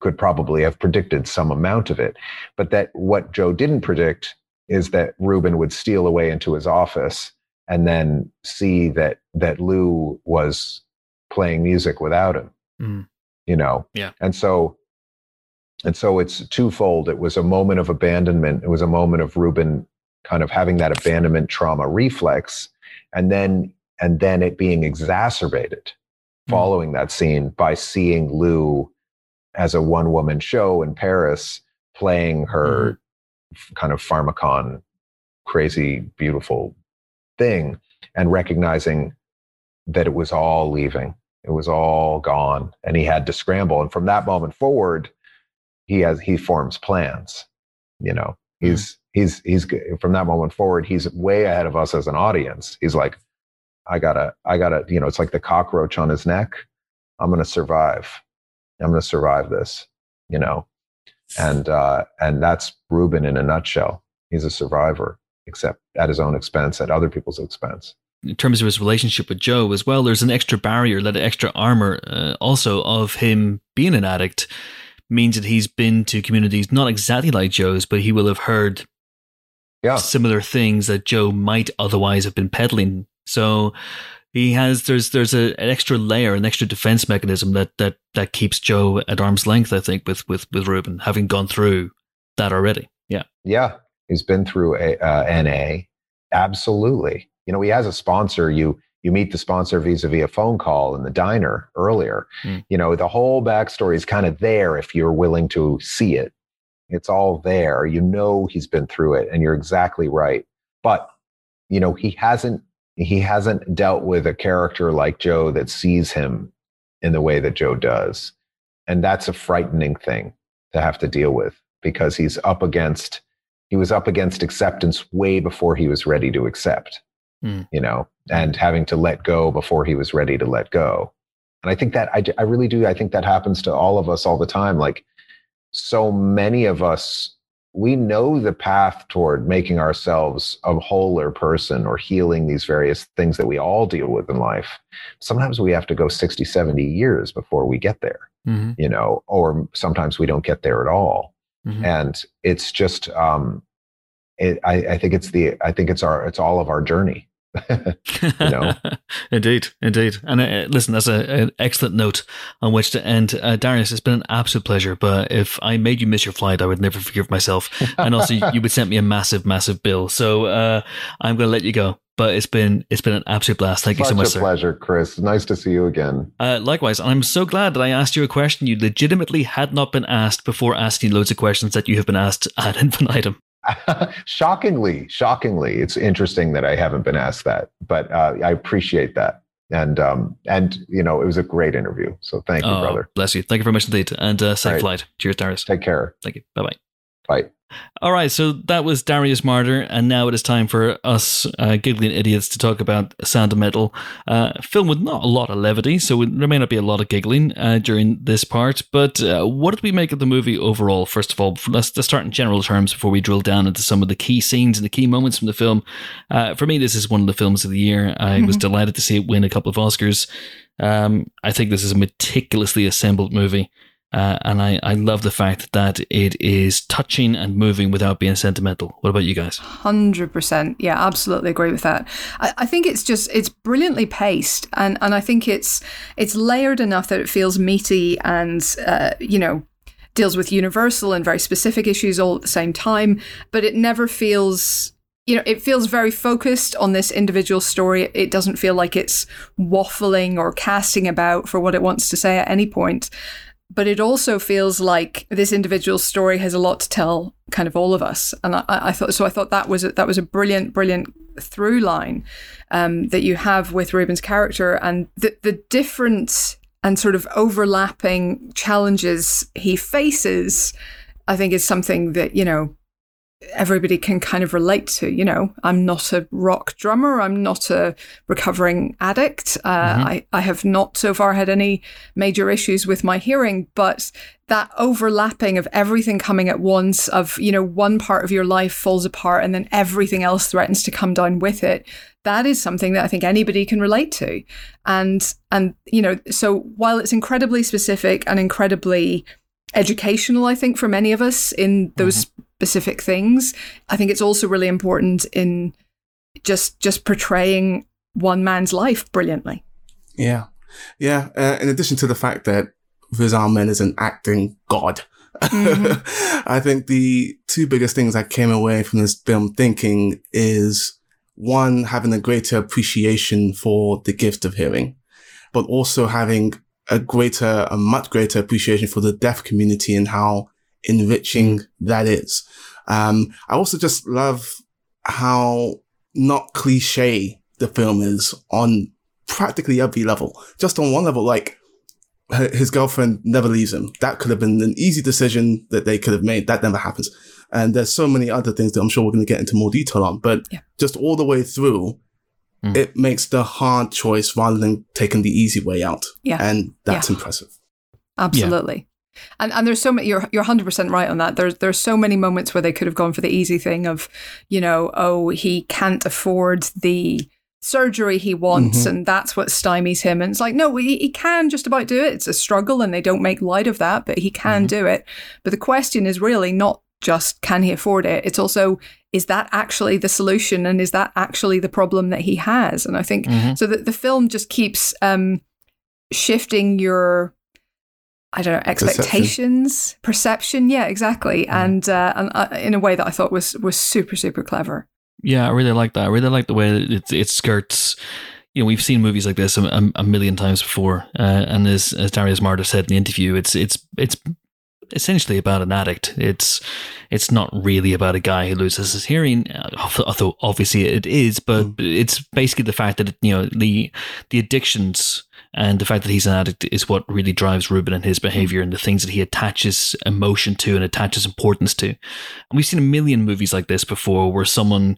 could probably have predicted some amount of it. But that what Joe didn't predict is that Ruben would steal away into his office and then see that that Lou was playing music without him Mm. you know Yeah. and so and so it's twofold it was a moment of abandonment it was a moment of Ruben kind of having that abandonment trauma reflex and then and then it being exacerbated Mm. following that scene by seeing Lou as a one woman show in Paris playing her f- kind of Pharmakon crazy beautiful thing and recognizing that it was all leaving it was all gone and he had to scramble. And from that moment forward he has he forms plans you know? He's he's he's from that moment forward he's way ahead of us as an audience. He's like i gotta i gotta you know it's like the cockroach on his neck. I'm gonna survive. I'm gonna survive this you know? And uh and that's ruben in a nutshell. He's a survivor except at his own expense at other people's expense in terms of his relationship with Joe as well, there's an extra barrier, that extra armor uh, also of him being an addict means that he's been to communities not exactly like Joe's, but he will have heard yeah similar things that Joe might otherwise have been peddling. So he has there's there's a, an extra layer, an extra defense mechanism that that that keeps Joe at arm's length. I think with with with Ruben having gone through that already. Yeah. Yeah, he's been through a uh, NA. Absolutely. You know, he has a sponsor. You you meet the sponsor vis-a-vis a phone call in the diner earlier. Mm. You know, the whole backstory is kind of there if you're willing to see it. It's all there. You know he's been through it, and you're exactly right. But you know, he hasn't he hasn't dealt with a character like Joe that sees him in the way that Joe does. And that's a frightening thing to have to deal with because he's up against he was up against acceptance way before he was ready to accept. Mm. You know, and having to let go before he was ready to let go. And I think that I, I really do. I think that happens to all of us all the time. Like so many of us we know the path toward making ourselves a wholer person or healing these various things that we all deal with in life. Sometimes we have to go 60, 70 years before we get there, Mhm. you know, or sometimes we don't get there at all. Mhm. And it's just, um, it, I, I think it's the, I think it's our, it's all of our journey. you know? indeed, indeed. And uh, listen, that's a, an excellent note on which to end. Uh, Darius, it's been an absolute pleasure. But if I made you miss your flight, I would never forgive myself. And also, you would send me a massive, massive bill. So uh, I'm going to let you go. But it's been it's been an absolute blast. Thank you so Such much, sir. pleasure, Chris. Nice to see you again. Uh, likewise, and I'm so glad that I asked you a question you legitimately had not been asked before asking loads of questions that you have been asked ad infinitum. shockingly, shockingly, it's interesting that I haven't been asked that, but uh, I appreciate that. And um, and you know, it was a great interview. So thank you, Oh, brother. Bless you. Thank you very much indeed. And uh, safe right. flight. Cheers, Darius. Take care. Thank you. Bye bye. Bye. All right, so that was Darius Marder, and now it is time for us uh, giggling idiots to talk about Sound of Metal, uh, film with not a lot of levity, so there may not be a lot of giggling uh, during this part. But uh, what did we make of the movie overall? First of all, let's, let's start in general terms before we drill down into some of the key scenes and the key moments from the film. Uh, for me, this is one of the films of the year. I was Mhm. delighted to see it win a couple of Oscars. Um, I think this is a meticulously assembled movie. Uh, and I, I love the fact that it is touching and moving without being sentimental. What about you guys? Hundred percent, yeah, absolutely agree with that. I, I think it's just it's brilliantly paced, and and I think it's it's layered enough that it feels meaty and uh, you know deals with universal and very specific issues all at the same time, but it never feels. You know, it feels very focused on this individual story. It doesn't feel like it's waffling or casting about for what it wants to say at any point but it also feels like this individual story has a lot to tell kind of all of us. And i, I thought so i thought that was a, that was a brilliant brilliant through line um, that you have with Ruben's character and the the different and sort of overlapping challenges he faces i think is something that you know everybody can kind of relate to. You know, I'm not a rock drummer. I'm not a recovering addict. Uh, Mhm. I, I have not so far had any major issues with my hearing, but that overlapping of everything coming at once, of, you know, one part of your life falls apart and then everything else threatens to come down with it. That is something that I think anybody can relate to. And, and, you know, so while it's incredibly specific and incredibly educational, I think, for many of us in those specific things. I think it's also really important in just just portraying one man's life brilliantly. Yeah. Yeah. Uh, in addition to the fact that Riz Ahmed is an acting god, Mhm. I think the two biggest things I came away from this film thinking is one, having a greater appreciation for the gift of hearing, but also having a greater, a much greater appreciation for the deaf community and how enriching that is. Um, I also just love how not cliche the film is on practically every level. Just on one level, like his girlfriend never leaves him. That could have been an easy decision that they could have made. That never happens. And there's so many other things that I'm sure we're going to get into more detail on, but Yeah. just all the way through, Mm. it makes the hard choice rather than taking the easy way out. Yeah. And that's Yeah. impressive. Absolutely. And and there's so many you're you're 100% right on that. There's there's so many moments where they could have gone for the easy thing of, you know, oh, he can't afford the surgery he wants Mhm. and that's what stymies him and it's like no he, he can just about do it it's a struggle and they don't make light of that but he can Mhm. do it but the question is really not just can he afford it it's also is that actually the solution and is that actually the problem that he has and i think Mhm. so that the film just keeps um shifting your I don't know expectations, perception. Yeah, exactly, and uh, and uh, in a way that I thought was was super super clever. Yeah, I really like that. I really like the way that it, it skirts. You know, we've seen movies like this a, a- a million times before, uh, and as as Darius Marder said in the interview, it's it's it's essentially about an addict. It's it's not really about a guy who loses his hearing, uh, although- although obviously it is. But Mm. it's basically the fact that you know the the addictions And the fact that he's an addict is what really drives Ruben and his behavior and the things that he attaches emotion to and attaches importance to. And we've seen a million movies like this before where someone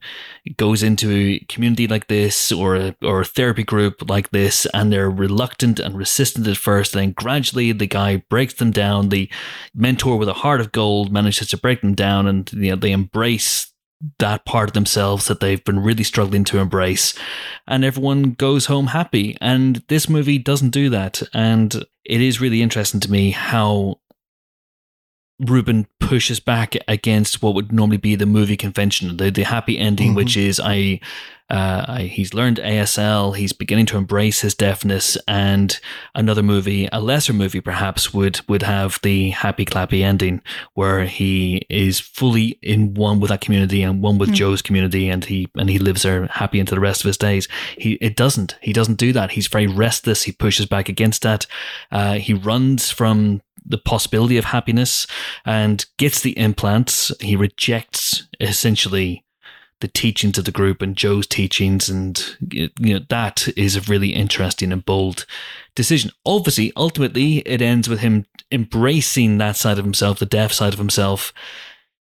goes into a community like this or a, or a therapy group like this and they're reluctant and resistant at first. And then gradually the guy breaks them down. The mentor with a heart of gold manages to break them down and you know, they embrace that part of themselves that they've been really struggling to embrace and everyone goes home happy. And this movie doesn't do that. And it is really interesting to me how Ruben pushes back against what would normally be the movie convention, the, the happy ending, mm-hmm. which is I, uh, I, he's learned ASL, he's beginning to embrace his deafness, and another movie, a lesser movie perhaps, would would have the happy clappy ending where he is fully in one with that community and one with mm-hmm. Joe's community, and he and he lives there happy into the rest of his days. He it doesn't. He doesn't do that. He's very restless. He pushes back against that. Uh, he runs from the possibility of happiness and gets the implants. He rejects essentially the teachings of the group and Joe's teachings, and you know that is a really interesting and bold decision. Obviously, ultimately, it ends with him embracing that side of himself, the deaf side of himself,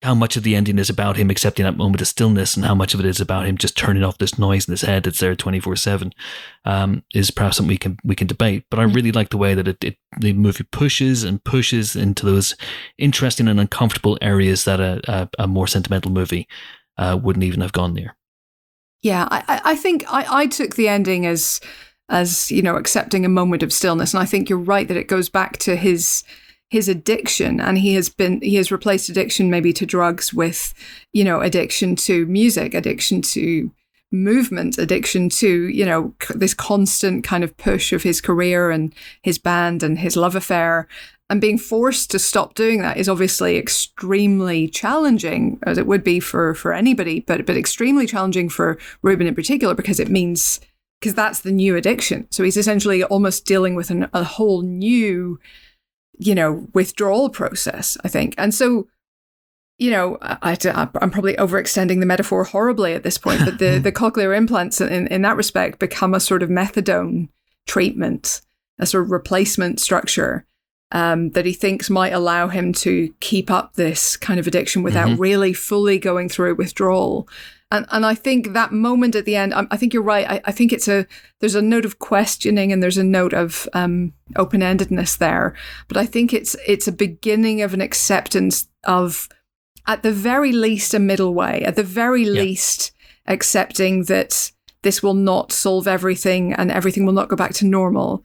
how much of the ending is about him accepting that moment of stillness and how much of it is about him just turning off this noise in his head that's there 24 um, 7 is perhaps something we can we can debate. But i really like the way that it, it, the movie pushes and pushes into those interesting and uncomfortable areas that a, a, a more sentimental movie uh, wouldn't even have gone there. Yeah i, I think I, I took the ending as as you know accepting a moment of stillness. And i think you're right that it goes back to his his addiction and he has been he has replaced addiction maybe to drugs with you know addiction to music addiction to movement addiction to you know this constant kind of push of his career and his band and his love affair. And being forced to stop doing that is obviously extremely challenging as it would be for for anybody but but extremely challenging for Ruben in particular because it means because that's the new addiction. So he's essentially almost dealing with an, a whole new you know, withdrawal process, I think. And so, you know, I, am probably overextending the metaphor horribly at this point, but the, the cochlear implants in, in that respect become a sort of methadone treatment, a sort of replacement structure um, that he thinks might allow him to keep up this kind of addiction without mm-hmm. really fully going through withdrawal. And and I think that moment at the end, I, I think you're right. I, I, think it's a there's a note of questioning and there's a note of um, open endedness there. But I think it's it's a beginning of an acceptance of, at the very least, a middle way. At the very yeah. least, accepting that this will not solve everything and everything will not go back to normal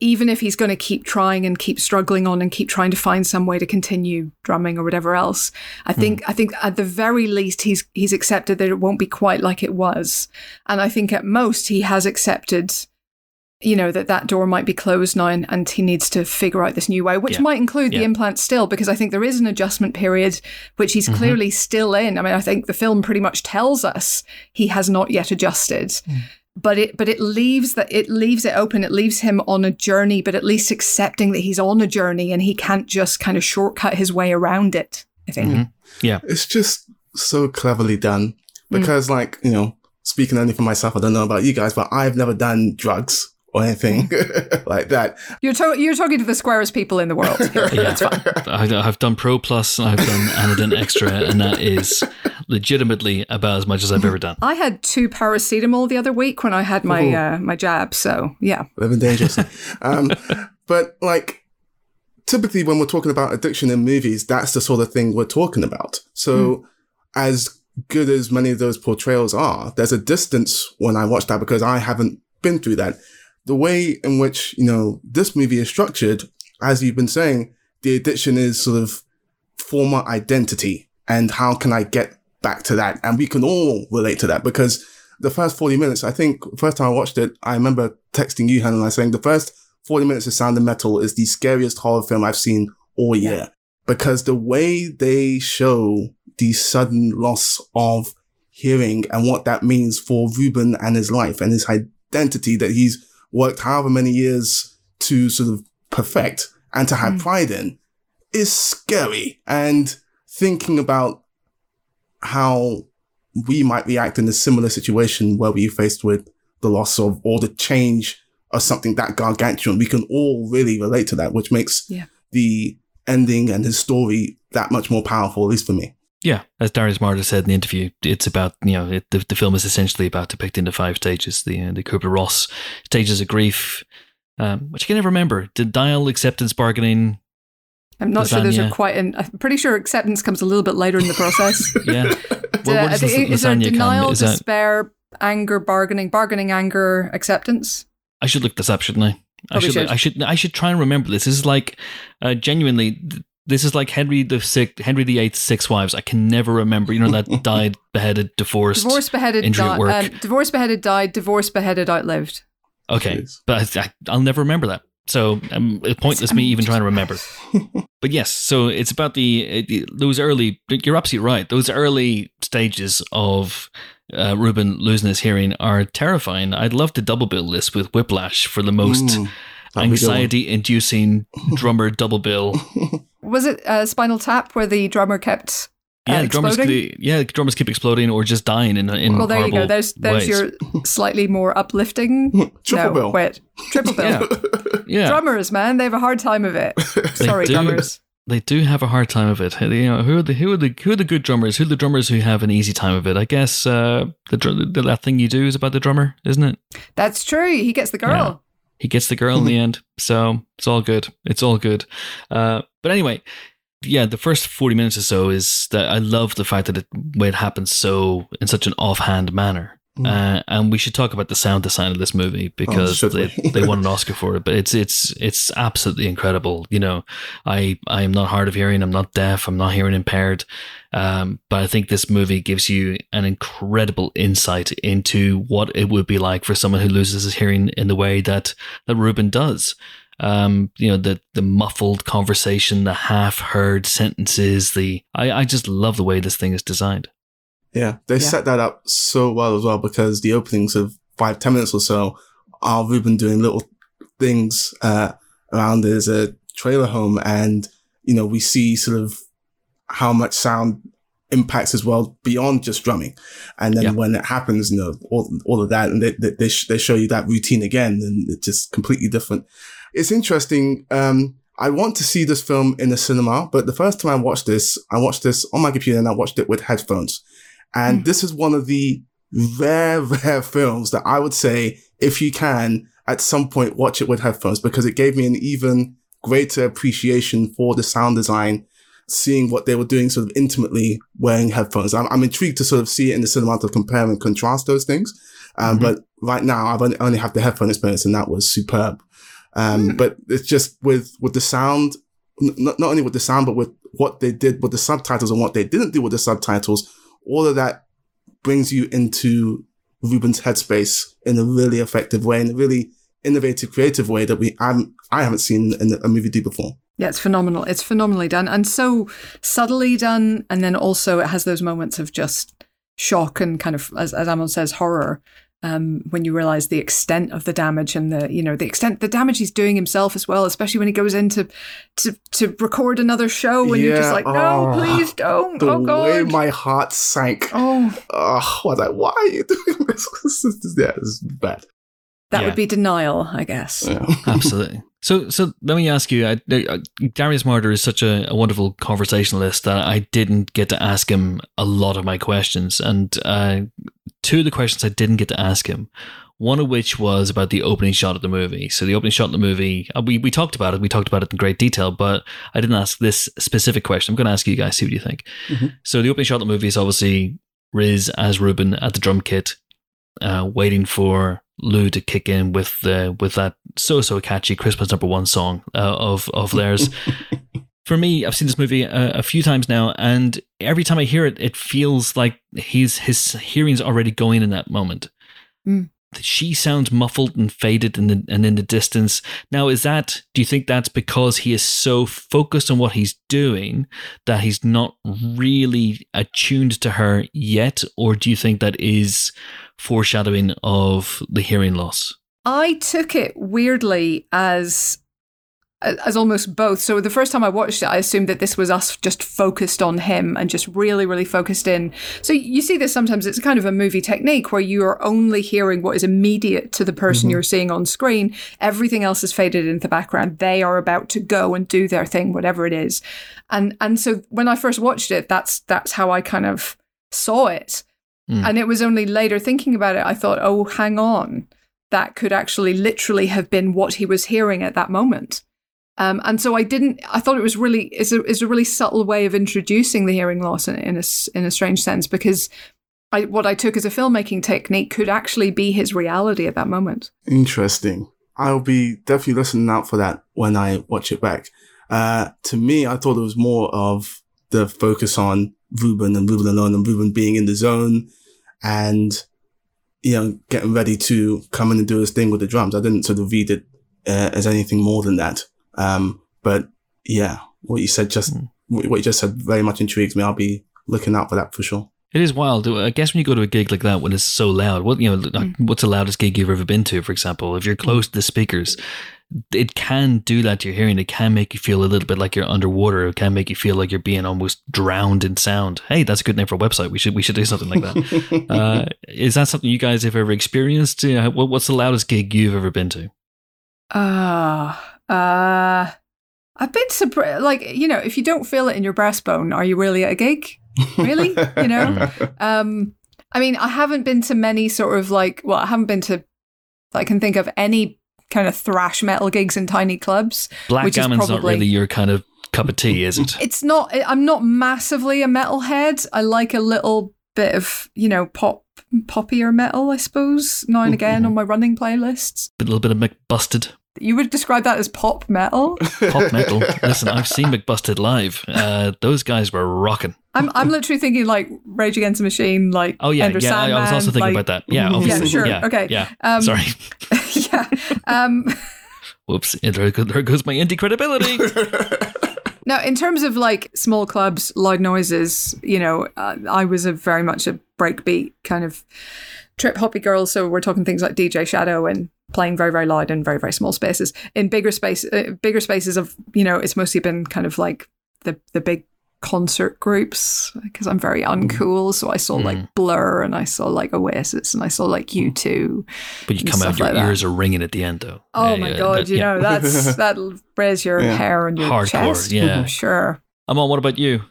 even if he's going to keep trying and keep struggling on and keep trying to find some way to continue drumming or whatever else i think mm. i think at the very least he's he's accepted that it won't be quite like it was and i think at most he has accepted you know that that door might be closed now and, and he needs to figure out this new way which yeah. might include yeah. the implant still because i think there is an adjustment period which he's mm-hmm. clearly still in i mean i think the film pretty much tells us he has not yet adjusted mm but it but it leaves that it leaves it open it leaves him on a journey but at least accepting that he's on a journey and he can't just kind of shortcut his way around it i think mm-hmm. yeah it's just so cleverly done because mm. like you know speaking only for myself i don't know about you guys but i've never done drugs or anything like that. You're, to- you're talking to the squarest people in the world. yeah, I, have done Pro Plus and I've done Anadin Extra, and that is legitimately about as much as I've ever done. I had two paracetamol the other week when I had my uh, my jab. So yeah, living dangerously. um, but like typically when we're talking about addiction in movies, that's the sort of thing we're talking about. So mm. as good as many of those portrayals are, there's a distance when I watch that because I haven't been through that the way in which, you know, this movie is structured, as you've been saying, the addiction is sort of former identity and how can I get back to that? And we can all relate to that because the first 40 minutes, I think first time I watched it, I remember texting you, Hannah, and I saying the first 40 minutes of Sound of Metal is the scariest horror film I've seen all year because the way they show the sudden loss of hearing and what that means for Ruben and his life and his identity that he's worked however many years to sort of perfect and to have mm. pride in is scary. And thinking about how we might react in a similar situation where we're faced with the loss of or the change of something that gargantuan. We can all really relate to that, which makes Yeah. the ending and his story that much more powerful, at least for me. Yeah, as Darius Marder said in the interview, it's about you know it, the the film is essentially about depicting the five stages, the uh, the Kubler Ross stages of grief, um, which I can never remember. Denial, acceptance, bargaining. I'm not sure those are quite in. I'm pretty sure acceptance comes a little bit later in the process. Yeah, Uh, Where- where does I the think- is there denial, Is that- despair, anger, bargaining, bargaining, anger, acceptance? I should look this up, shouldn't I? I should, should. I should. I should try and remember this. This is like, uh, genuinely, th- this is like Henry the six, Henry the Eighth's six wives. I can never remember. You know that died, beheaded, divorced. Divorce, beheaded, injury at work. um, divorce, beheaded, died. Divorce, beheaded, outlived. Okay, Jeez. but I, I, I'll never remember that. So um, it's pointless me even trying to remember. but yes, so it's about the it, those early. You're absolutely right. Those early stages of uh, Ruben losing his hearing are terrifying. I'd love to double bill this with Whiplash for the most Mm, that'd be a good one. anxiety-inducing drummer double bill. Was it uh, Spinal Tap where the drummer kept uh, Yeah, drummers. exploding? keep- Yeah, drummers keep exploding or just dying in in well, there you go. There's there's ways. your slightly more uplifting. Triple no, bill. wait, triple bill. Yeah. yeah. Drummers, man, they have a hard time of it. Sorry, do. drummers. they do have a hard time of it. You know, who are the who are the who are the good drummers? Who are the drummers who have an easy time of it? I guess uh, the, dr- the that thing you do is about the drummer, isn't it? That's true. He gets the girl. He gets the girl in the end, so it's all good. It's all good. Uh, but anyway, yeah, the first forty minutes or so is that I love the fact that it way it happens so in such an offhand manner. Uh, and we should talk about the sound design of this movie because should they, they won an Oscar for it. But it's it's it's absolutely incredible. You know, I I am not hard of hearing. I'm not deaf. I'm not hearing impaired. Um, but I think this movie gives you an incredible insight into what it would be like for someone who loses his hearing in the way that that Ruben does. Um, you know, the the muffled conversation, the half heard sentences. The I I just love the way this thing is designed. Yeah, they Yeah. set that up so well as well because the openings of five, ten minutes or so are Ruben doing little things uh, around his uh, trailer home, and you know we see sort of how much sound impacts his world beyond just drumming. And then Yeah. when it happens, you know all all of that, and they they, they, sh- they show you that routine again, and it's just completely different. It's interesting. Um, I want to see this film in the cinema, but the first time I watched this, I watched this on my computer and I watched it with headphones. And this is one of the rare, rare films that I would say, if you can, at some point watch it with headphones because it gave me an even greater appreciation for the sound design, seeing what they were doing sort of intimately wearing headphones. I'm, I'm intrigued to sort of see it in the cinema to compare and contrast those things. Um, Mhm. but right now I've only, only have the headphone experience and that was superb. Um, Hmm. but it's just with, with the sound, n- not, not only with the sound, but with what they did with the subtitles and what they didn't do with the subtitles, all of that brings you into Ruben's headspace in a really effective way, in a really innovative, creative way that we I'm, I haven't seen in a movie do before. Yeah, it's phenomenal. It's phenomenally done and so subtly done. And then also it has those moments of just shock and kind of, as, as Amon says, horror. Um, when you realize the extent of the damage and the you know the extent the damage he's doing himself as well, especially when he goes in to to, to record another show and you're just like, no, oh, please don't. The oh way my heart sank. oh, Oh, I was like, why are you doing this? This is- yeah, this is bad. that Yeah. would be denial, I guess. Yeah. Absolutely. So, so let me ask you. I, I, Darius Marder is such a, a wonderful conversationalist that I didn't get to ask him a lot of my questions, and uh, two of the questions I didn't get to ask him. One of which was about the opening shot of the movie. So the opening shot of the movie, uh, we we talked about it. We talked about it in great detail, but I didn't ask this specific question. I'm going to ask you guys. See what you think. Mhm. So the opening shot of the movie is obviously Riz as Ruben at the drum kit, uh, waiting for Lou to kick in with the with that so so catchy Christmas number one song uh, of of theirs. For me, I've seen this movie a, a few times now, and every time I hear it, it feels like he's his hearing's already going in that moment. Mm. She sounds muffled and faded in the, and in the distance. Now, is that? Do you think that's because he is so focused on what he's doing that he's not really attuned to her yet, or do you think that is foreshadowing of the hearing loss? I took it weirdly as as almost both. So the first time I watched it, I assumed that this was us just focused on him and just really, really focused in. So you see this sometimes. It's kind of a movie technique where you are only hearing what is immediate to the person mm-hmm. you're seeing on screen. Everything else is faded into the background. They are about to go and do their thing, whatever it is. And and so when I first watched it, that's that's how I kind of saw it. Mm. And it was only later thinking about it, I thought, oh, hang on. That could actually literally have been what he was hearing at that moment. Um, and so I didn't. I thought it was really is a is a really subtle way of introducing the hearing loss in, in a in a strange sense because I, what I took as a filmmaking technique could actually be his reality at that moment. Interesting. I'll be definitely listening out for that when I watch it back. Uh, to me, I thought it was more of the focus on Ruben and Ruben alone and Ruben being in the zone and, you know, getting ready to come in and do his thing with the drums. I didn't sort of read it uh, as anything more than that. Um, but yeah, what you said just, mm. what you just said very much intrigues me. I'll be looking out for that for sure. It is wild. I guess when you go to a gig like that, when it's so loud, what you know, mm. what's the loudest gig you've ever been to? For example, if you're close to the speakers, it can do that to your hearing. It can make you feel a little bit like you're underwater. It can make you feel like you're being almost drowned in sound. Hey, that's a good name for a website. We should we should do something like that. uh, is that something you guys have ever experienced? Uh, what's the loudest gig you've ever been to? Ah, uh, uh, I've been surprised. Like you know, if you don't feel it in your breastbone, are you really at a gig? Really, you know? um, I mean, I haven't been to many sort of like. Well, I haven't been to. I can think of any kind of thrash metal gigs in tiny clubs. Blackgammon's probably, not really your kind of cup of tea, is it? It's not. I'm not massively a metalhead. I like a little bit of you know pop poppier metal, I suppose, now and again on my running playlists. A little bit of McBusted. You would describe that as pop metal? Pop metal. Listen, I've seen McBusted live. Uh, those guys were rocking. I'm, I'm literally thinking like Rage Against the Machine, like oh yeah, Enter yeah. Sandman, I was also thinking like, about that. Yeah, obviously. Yeah, sure. Yeah, okay. Yeah. Um, Sorry. yeah. Um, Whoops! There goes my indie credibility. Now, in terms of like small clubs, loud noises, you know, uh, I was a very much a breakbeat kind of trip hoppy girl. So we're talking things like DJ Shadow and playing very very loud in very very small spaces. In bigger space, uh, bigger spaces of you know, it's mostly been kind of like the the big concert groups because I'm very mm. uncool. So I saw mm. like Blur and I saw like Oasis and I saw like U2. But you come out, your like ears are ringing at the end though. Oh yeah, my yeah, God, that, you yeah. know, that's, that'll raise your hair on your Hardcore, chest. Yeah. sure. Amon, what about you?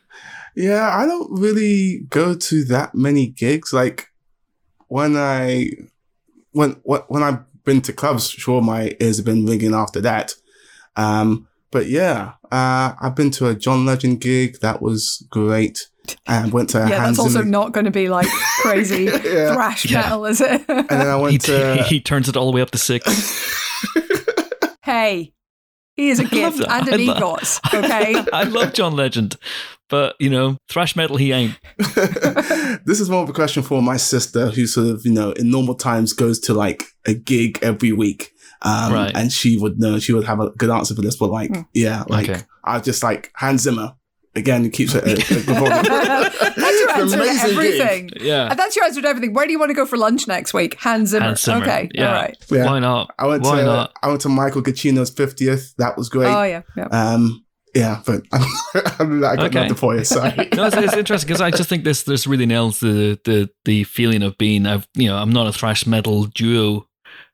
Yeah, I don't really go to that many gigs. Like when I, when, when I've been to clubs, sure, my ears have been ringing after that. Um, but yeah, uh, I've been to a John Legend gig. That was great. And went to yeah, that's also not going to be like crazy yeah. thrash yeah. metal, is it? and then I went he, to he turns it all the way up to six. hey, he is a gift and an EGOT. Okay, I love John Legend, but you know, thrash metal he ain't. this is more of a question for my sister, who sort of you know in normal times goes to like a gig every week. Um, right. and she would know, she would have a good answer for this, but like, mm. yeah, like, okay. I just like Hans Zimmer. Again, keeps it. that's your answer to everything. Gig. Yeah, and that's your answer to everything. Where do you want to go for lunch next week? Hans Zimmer. Hans Zimmer. Okay, yeah. all right. Yeah. Why not? I went Why to not? I went to Michael Giacchino's fiftieth. That was great. Oh yeah, yeah. Um, yeah, but I got okay. nothing for you. Sorry. no, it's, it's interesting because I just think this this really nails the the the feeling of being. I've you know I'm not a thrash metal duo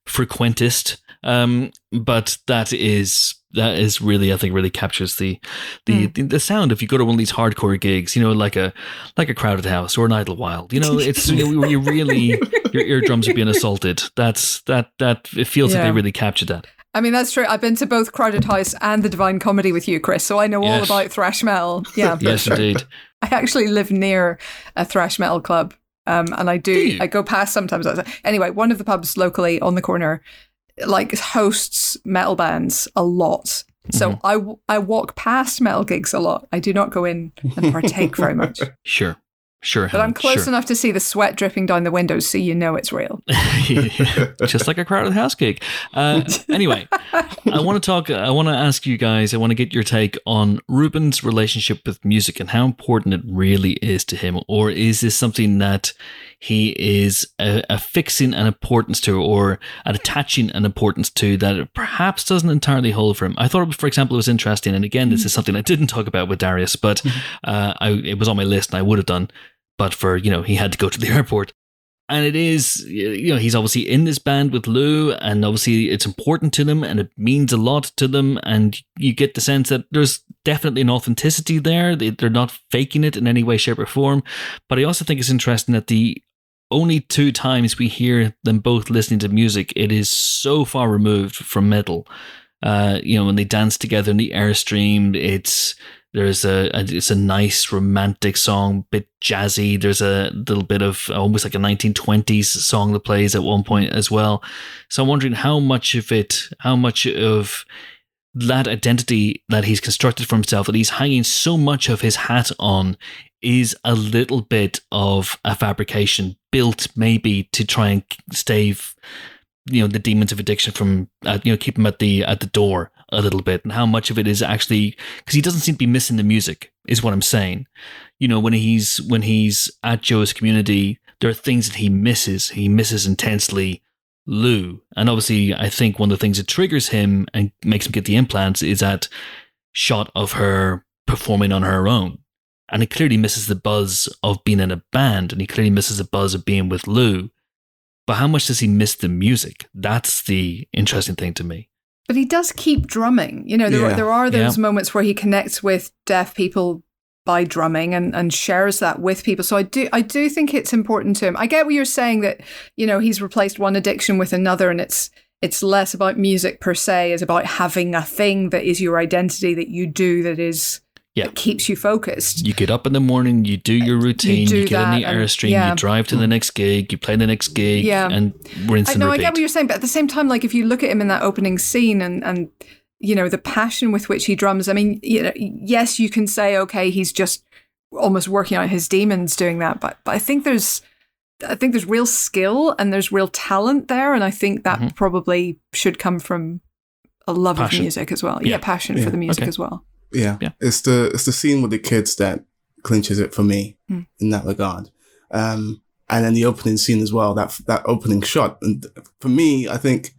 frequentist, um, but that is that is really I think really captures the the, mm. the, the sound. If you go to one of these hardcore gigs, you know, like a like a crowded house or an Idlewild, you know, it's you, you really your eardrums are being assaulted. That's that that it feels yeah. like they really captured that. I mean, that's true. I've been to both Crowded House and the Divine Comedy with you, Chris, so I know yes. all about thrash metal. Yeah. yes, indeed. I actually live near a thrash metal club. Um, and I do, do I go past sometimes. Anyway, one of the pubs locally on the corner like hosts metal bands a lot. So mm-hmm. I, I walk past metal gigs a lot. I do not go in and partake very much. Sure. Sure. But I'm close sure. enough to see the sweat dripping down the windows so you know it's real. Just like a crowded house gig. Uh, anyway, I want to talk, I want to ask you guys, I want to get your take on Ruben's relationship with music and how important it really is to him. Or is this something that he is uh, affixing an importance to or attaching an importance to that perhaps doesn't entirely hold for him. I thought, for example, it was interesting, and again, this is something I didn't talk about with Darius, but uh, I, it was on my list and I would have done, but for you know he had to go to the airport. And it is you know he's obviously in this band with Lou and obviously it's important to them and it means a lot to them and you get the sense that there's definitely an authenticity there. They, they're not faking it in any way shape or form. But I also think it's interesting that the only two times we hear them both listening to music it is so far removed from metal. Uh, you know when they dance together in the airstream it's there's a, a, it's a nice romantic song, bit jazzy. There's a little bit of almost like a 1920s song that plays at one point as well. So I'm wondering how much of it, how much of that identity that he's constructed for himself, that he's hanging so much of his hat on, is a little bit of a fabrication built maybe to try and stave, you know, the demons of addiction from, uh, you know, keep him at the at the door a little bit and how much of it is actually because he doesn't seem to be missing the music is what I'm saying. You know, when he's when he's at Joe's community, there are things that he misses. He misses intensely Lou. And obviously I think one of the things that triggers him and makes him get the implants is that shot of her performing on her own. And he clearly misses the buzz of being in a band and he clearly misses the buzz of being with Lou. But how much does he miss the music? That's the interesting thing to me. But he does keep drumming. You know, there, Yeah. there are those Yeah. moments where he connects with deaf people by drumming and, and shares that with people. So I do I do think it's important to him. I get what you're saying that, you know, he's replaced one addiction with another and it's it's less about music per se, it's about having a thing that is your identity that you do that is Yeah. that keeps you focused. You get up in the morning, you do your routine, you, do get in the airstream, yeah. you drive to the next gig, you play the next gig, Yeah. and we're I instant know I get what you're saying, but at the same time, like if you look at him in that opening scene and and you know the passion with which he drums, I mean, you know, yes, you can say okay, he's just almost working out his demons doing that, but but I think there's I think there's real skill and there's real talent there, and I think that Mhm. probably should come from a love Passion. of music as well. Yeah. Yeah, passion Yeah. for the music Okay. as well. Yeah. Yeah. It's the it's the scene with the kids that clinches it for me Hmm. in that regard. Um, and then the opening scene as well, that that opening shot. And for me, I think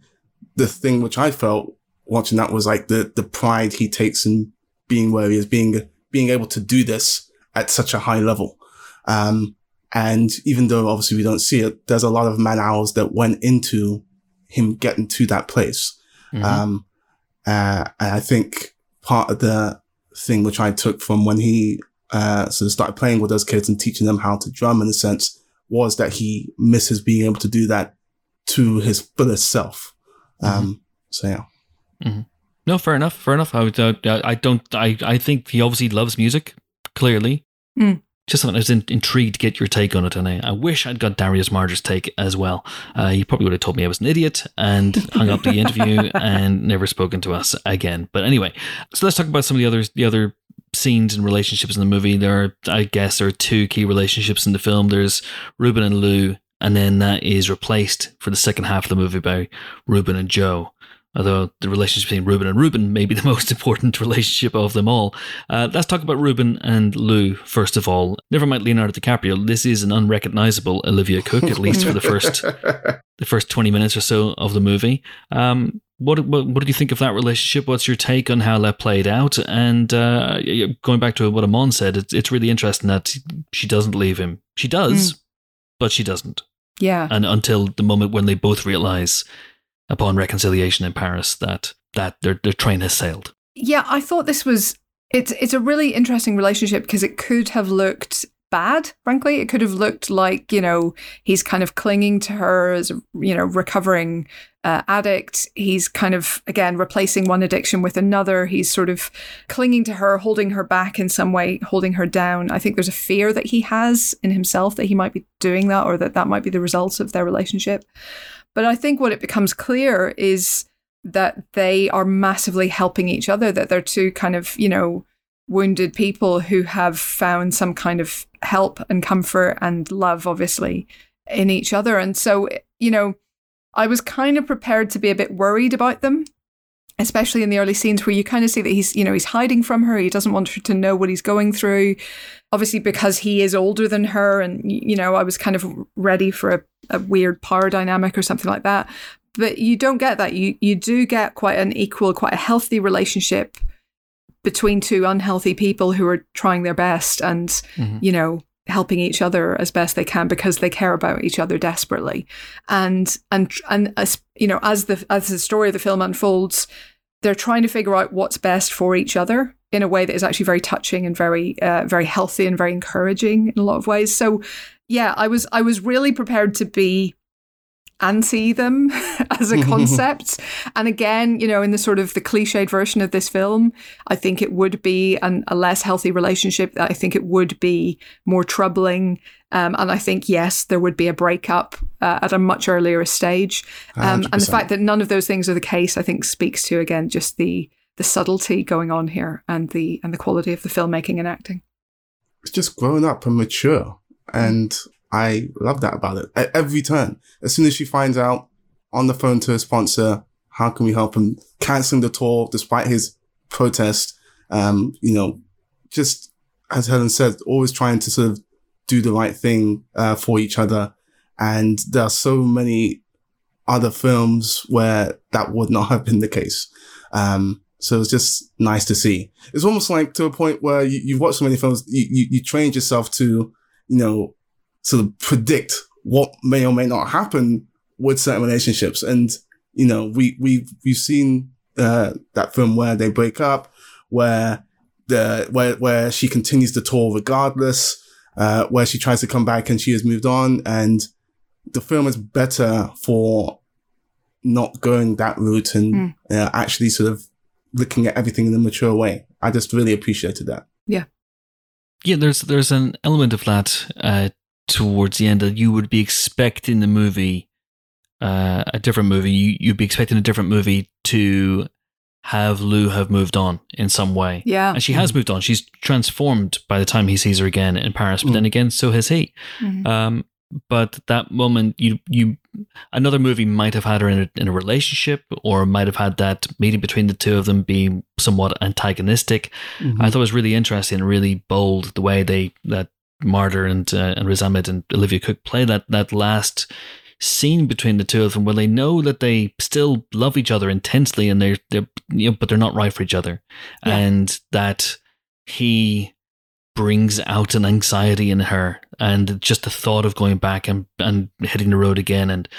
the thing which I felt watching that was like the the pride he takes in being where he is, being being able to do this at such a high level. Um, and even though obviously we don't see it, there's a lot of man hours that went into him getting to that place. Mhm. Um, uh, and I think part of the thing which I took from when he uh, sort of started playing with those kids and teaching them how to drum in a sense was that he misses being able to do that to his fullest self. Um, so yeah. no, fair enough, fair enough. I, would, uh, I don't, I, I think he obviously loves music, clearly. Mm. Just something I was in, intrigued to get your take on it, and I, I wish I'd got Darius Marder's take as well. Uh, he probably would have told me I was an idiot and hung up the interview and never spoken to us again. But anyway, so let's talk about some of the others, the other scenes and relationships in the movie. There are, I guess, there are two key relationships in the film. There's Ruben and Lou, and then that is replaced for the second half of the movie by Ruben and Joe. Although the relationship between Ruben and Ruben may be the most important relationship of them all. Uh, let's talk about Ruben and Lou first of all. Never mind Leonardo DiCaprio. This is an unrecognizable Olivia Cooke, at least for the first the first 20 minutes or so of the movie. Um, what, what what did you think of that relationship? What's your take on how that played out? And uh, going back to what Amon said, it's, it's really interesting that she doesn't leave him. She does, but she doesn't. Yeah. And until the moment when they both realize, upon reconciliation in Paris, that that their their train has sailed. Yeah, I thought this was it's it's a really interesting relationship because it could have looked bad, frankly. It could have looked like, you know, he's kind of clinging to her as a, you know, recovering uh, addict. He's kind of again replacing one addiction with another. He's sort of clinging to her, holding her back in some way, holding her down. I think there's a fear that he has in himself that he might be doing that or that that might be the result of their relationship. But I think what it becomes clear is that they are massively helping each other, that they're two kind of, you know, wounded people who have found some kind of help and comfort and love, obviously, in each other. And so, you know, I was kind of prepared to be a bit worried about them especially in the early scenes where you kind of see that he's you know he's hiding from her. He doesn't want her to know what he's going through. Obviously because he is older than her and you know i was kind of ready for a, a weird power dynamic or something like that. But you don't get that. You you do get quite an equal quite a healthy relationship between two unhealthy people who are trying their best and mm-hmm. you know helping each other as best they can because they care about each other desperately. And and and as you know as the as the story of the film unfolds they're trying to figure out what's best for each other in a way that is actually very touching and very uh, very healthy and very encouraging in a lot of ways. So yeah i was i was really prepared to be anti them as a concept. and again, you know, in the sort of the cliched version of this film, I think it would be an, a less healthy relationship. I think it would be more troubling. Um, and I think, yes, there would be a breakup uh, at a much earlier stage. Um, and the fact that none of those things are the case, I think speaks to, again, just the the subtlety going on here and the and the quality of the filmmaking and acting. It's just grown up and mature. And I love that about it. At every turn, as soon as she finds out on the phone to her sponsor, how can we help him canceling the tour despite his protest? Um, you know, just as Helen said, always trying to sort of do the right thing uh, for each other. And there are so many other films where that would not have been the case. Um, so it's just nice to see. It's almost like to a point where you, you watch so many films, you, you, you trained yourself to, you know, sort of predict what may or may not happen with certain relationships. And, you know, we, we, we've seen, uh, that film where they break up, where the, where, where she continues to tour regardless, uh, where she tries to come back and she has moved on. And the film is better for not going that route and mm. uh, actually sort of looking at everything in a mature way. I just really appreciated that. Yeah. Yeah, there's there's an element of that uh, towards the end that you would be expecting the movie, uh, a different movie. You, you'd be expecting a different movie to have Lou have moved on in some way. Yeah. And she has moved on. She's transformed by the time he sees her again in Paris, but mm. then again, so has he. Mm-hmm. Um, but that moment, you you another movie might have had her in a, in a relationship, or might have had that meeting between the two of them being somewhat antagonistic. Mm-hmm. I thought it was really interesting, really bold the way they that Marder and uh, and Riz Ahmed and Olivia Cooke play that that last scene between the two of them where they know that they still love each other intensely and they're they're you know, but they're not right for each other, yeah. and that he brings out an anxiety in her and just the thought of going back and and hitting the road again and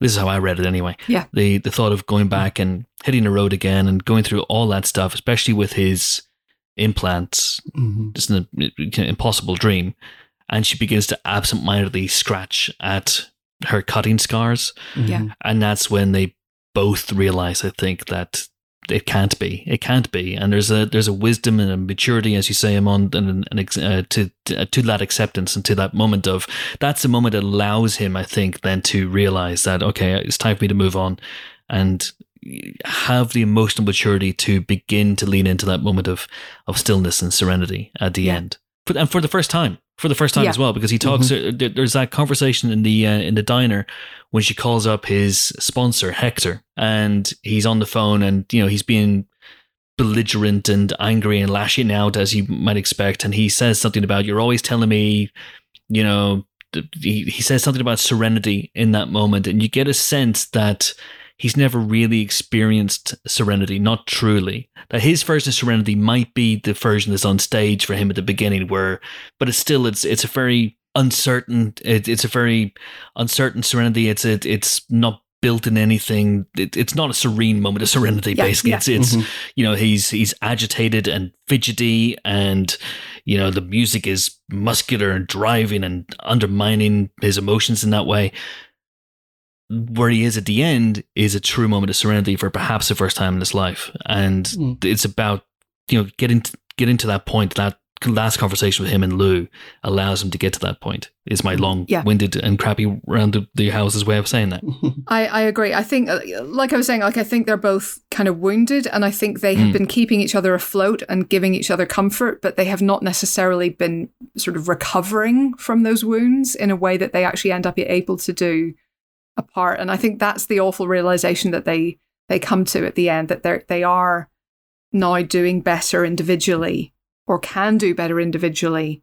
this is how I read it anyway. Yeah. The the thought of going back and hitting the road again and going through all that stuff, especially with his implants, mm-hmm. just an, an impossible dream. And she begins to absentmindedly scratch at her cutting scars. Yeah. And that's when they both realize, I think, that it can't be. It can't be. And there's a there's a wisdom and a maturity, as you say, Amon, and, and uh, to, to to that acceptance and to that moment of that's the moment that allows him, I think, then to realize that okay, it's time for me to move on, and have the emotional maturity to begin to lean into that moment of of stillness and serenity at the yeah. end, for, and for the first time, for the first time yeah. as well, because he talks. Mm-hmm. Uh, there's that conversation in the uh, in the diner when she calls up his sponsor Hector, and he's on the phone, and you know he's being belligerent and angry and lashing out as you might expect, and he says something about you're always telling me, you know. He, he says something about serenity in that moment, and you get a sense that he's never really experienced serenity, not truly. That his version of serenity might be the version that's on stage for him at the beginning, where, but it's still it's it's a very uncertain. It, it's a very uncertain serenity. It's it, it's not built in anything. It, it's not a serene moment of serenity. Yeah, basically, yeah. it's it's mm-hmm. you know he's he's agitated and fidgety, and you know the music is muscular and driving and undermining his emotions in that way where he is at the end is a true moment of serenity for perhaps the first time in his life, and mm. it's about you know getting to, getting to that point. That last conversation with him and Lou allows him to get to that point. Is my hmm. long-winded yeah. and crappy round the, the houses way of saying that. I, I agree. I think, uh, like I was saying, like I think they're both kind of wounded, and I think they have mm. been keeping each other afloat and giving each other comfort, but they have not necessarily been sort of recovering from those wounds in a way that they actually end up able to do apart. And I think that's the awful realization that they they come to at the end that they they are now doing better individually or can do better individually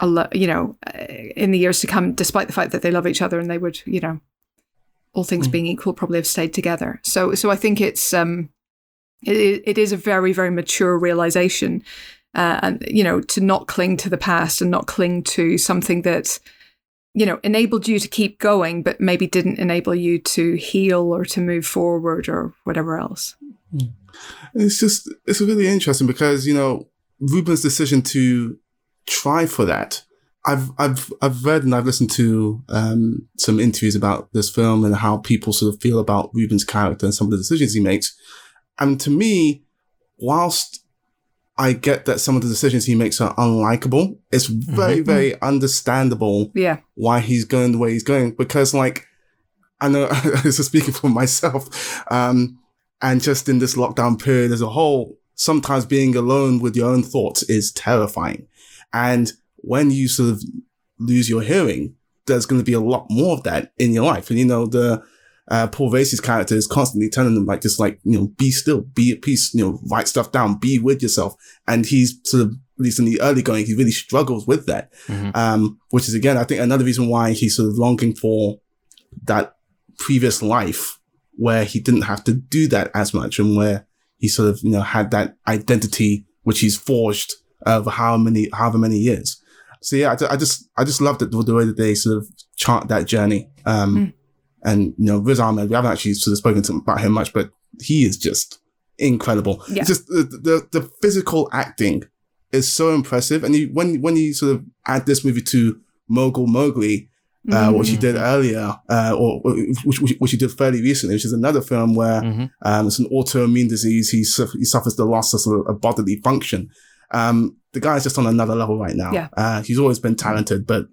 a you know uh, in the years to come despite the fact that they love each other and they would you know all things Mm. being equal probably have stayed together so so i think it's um it, it is a very very mature realization uh, and you know to not cling to the past and not cling to something that you know enabled you to keep going but maybe didn't enable you to heal or to move forward or whatever else It's just it's really interesting because you know Ruben's decision to try for that. I've I've I've read and I've listened to um, some interviews about this film and how people sort of feel about Ruben's character and some of the decisions he makes. And to me, whilst I get that some of the decisions he makes are unlikable, it's very very understandable yeah. why he's going the way he's going because like I know this is speaking for myself um and just in this lockdown period as a whole sometimes being alone with your own thoughts is terrifying. And when you sort of lose your hearing there's going to be a lot more of that in your life. And you know the uh, Paul Raci's character is constantly telling them like just like you know be still be at peace you know write stuff down be with yourself and he's sort of at least in the early going he really struggles with that Mhm. um, which is again, I think another reason why he's sort of longing for that previous life where he didn't have to do that as much and where he sort of, you know, had that identity which he's forged over how many, however many years. So yeah, I, I just, I just loved it the, the way that they sort of chart that journey. Um, Mm. And, you know, Riz Ahmed, we haven't actually sort of spoken to, about him much, but he is just incredible. Yeah. Just the, the, the physical acting is so impressive. And you, when, when you sort of add this movie to Mogul Mowgli, uh, which he did earlier, uh, or which, which, which he did fairly recently, which is another film where Mhm. um, it's an autoimmune disease. He, suff- he suffers the loss of sort of a bodily function. Um, the guy's just on another level right now. Yeah. Uh, he's always been talented, but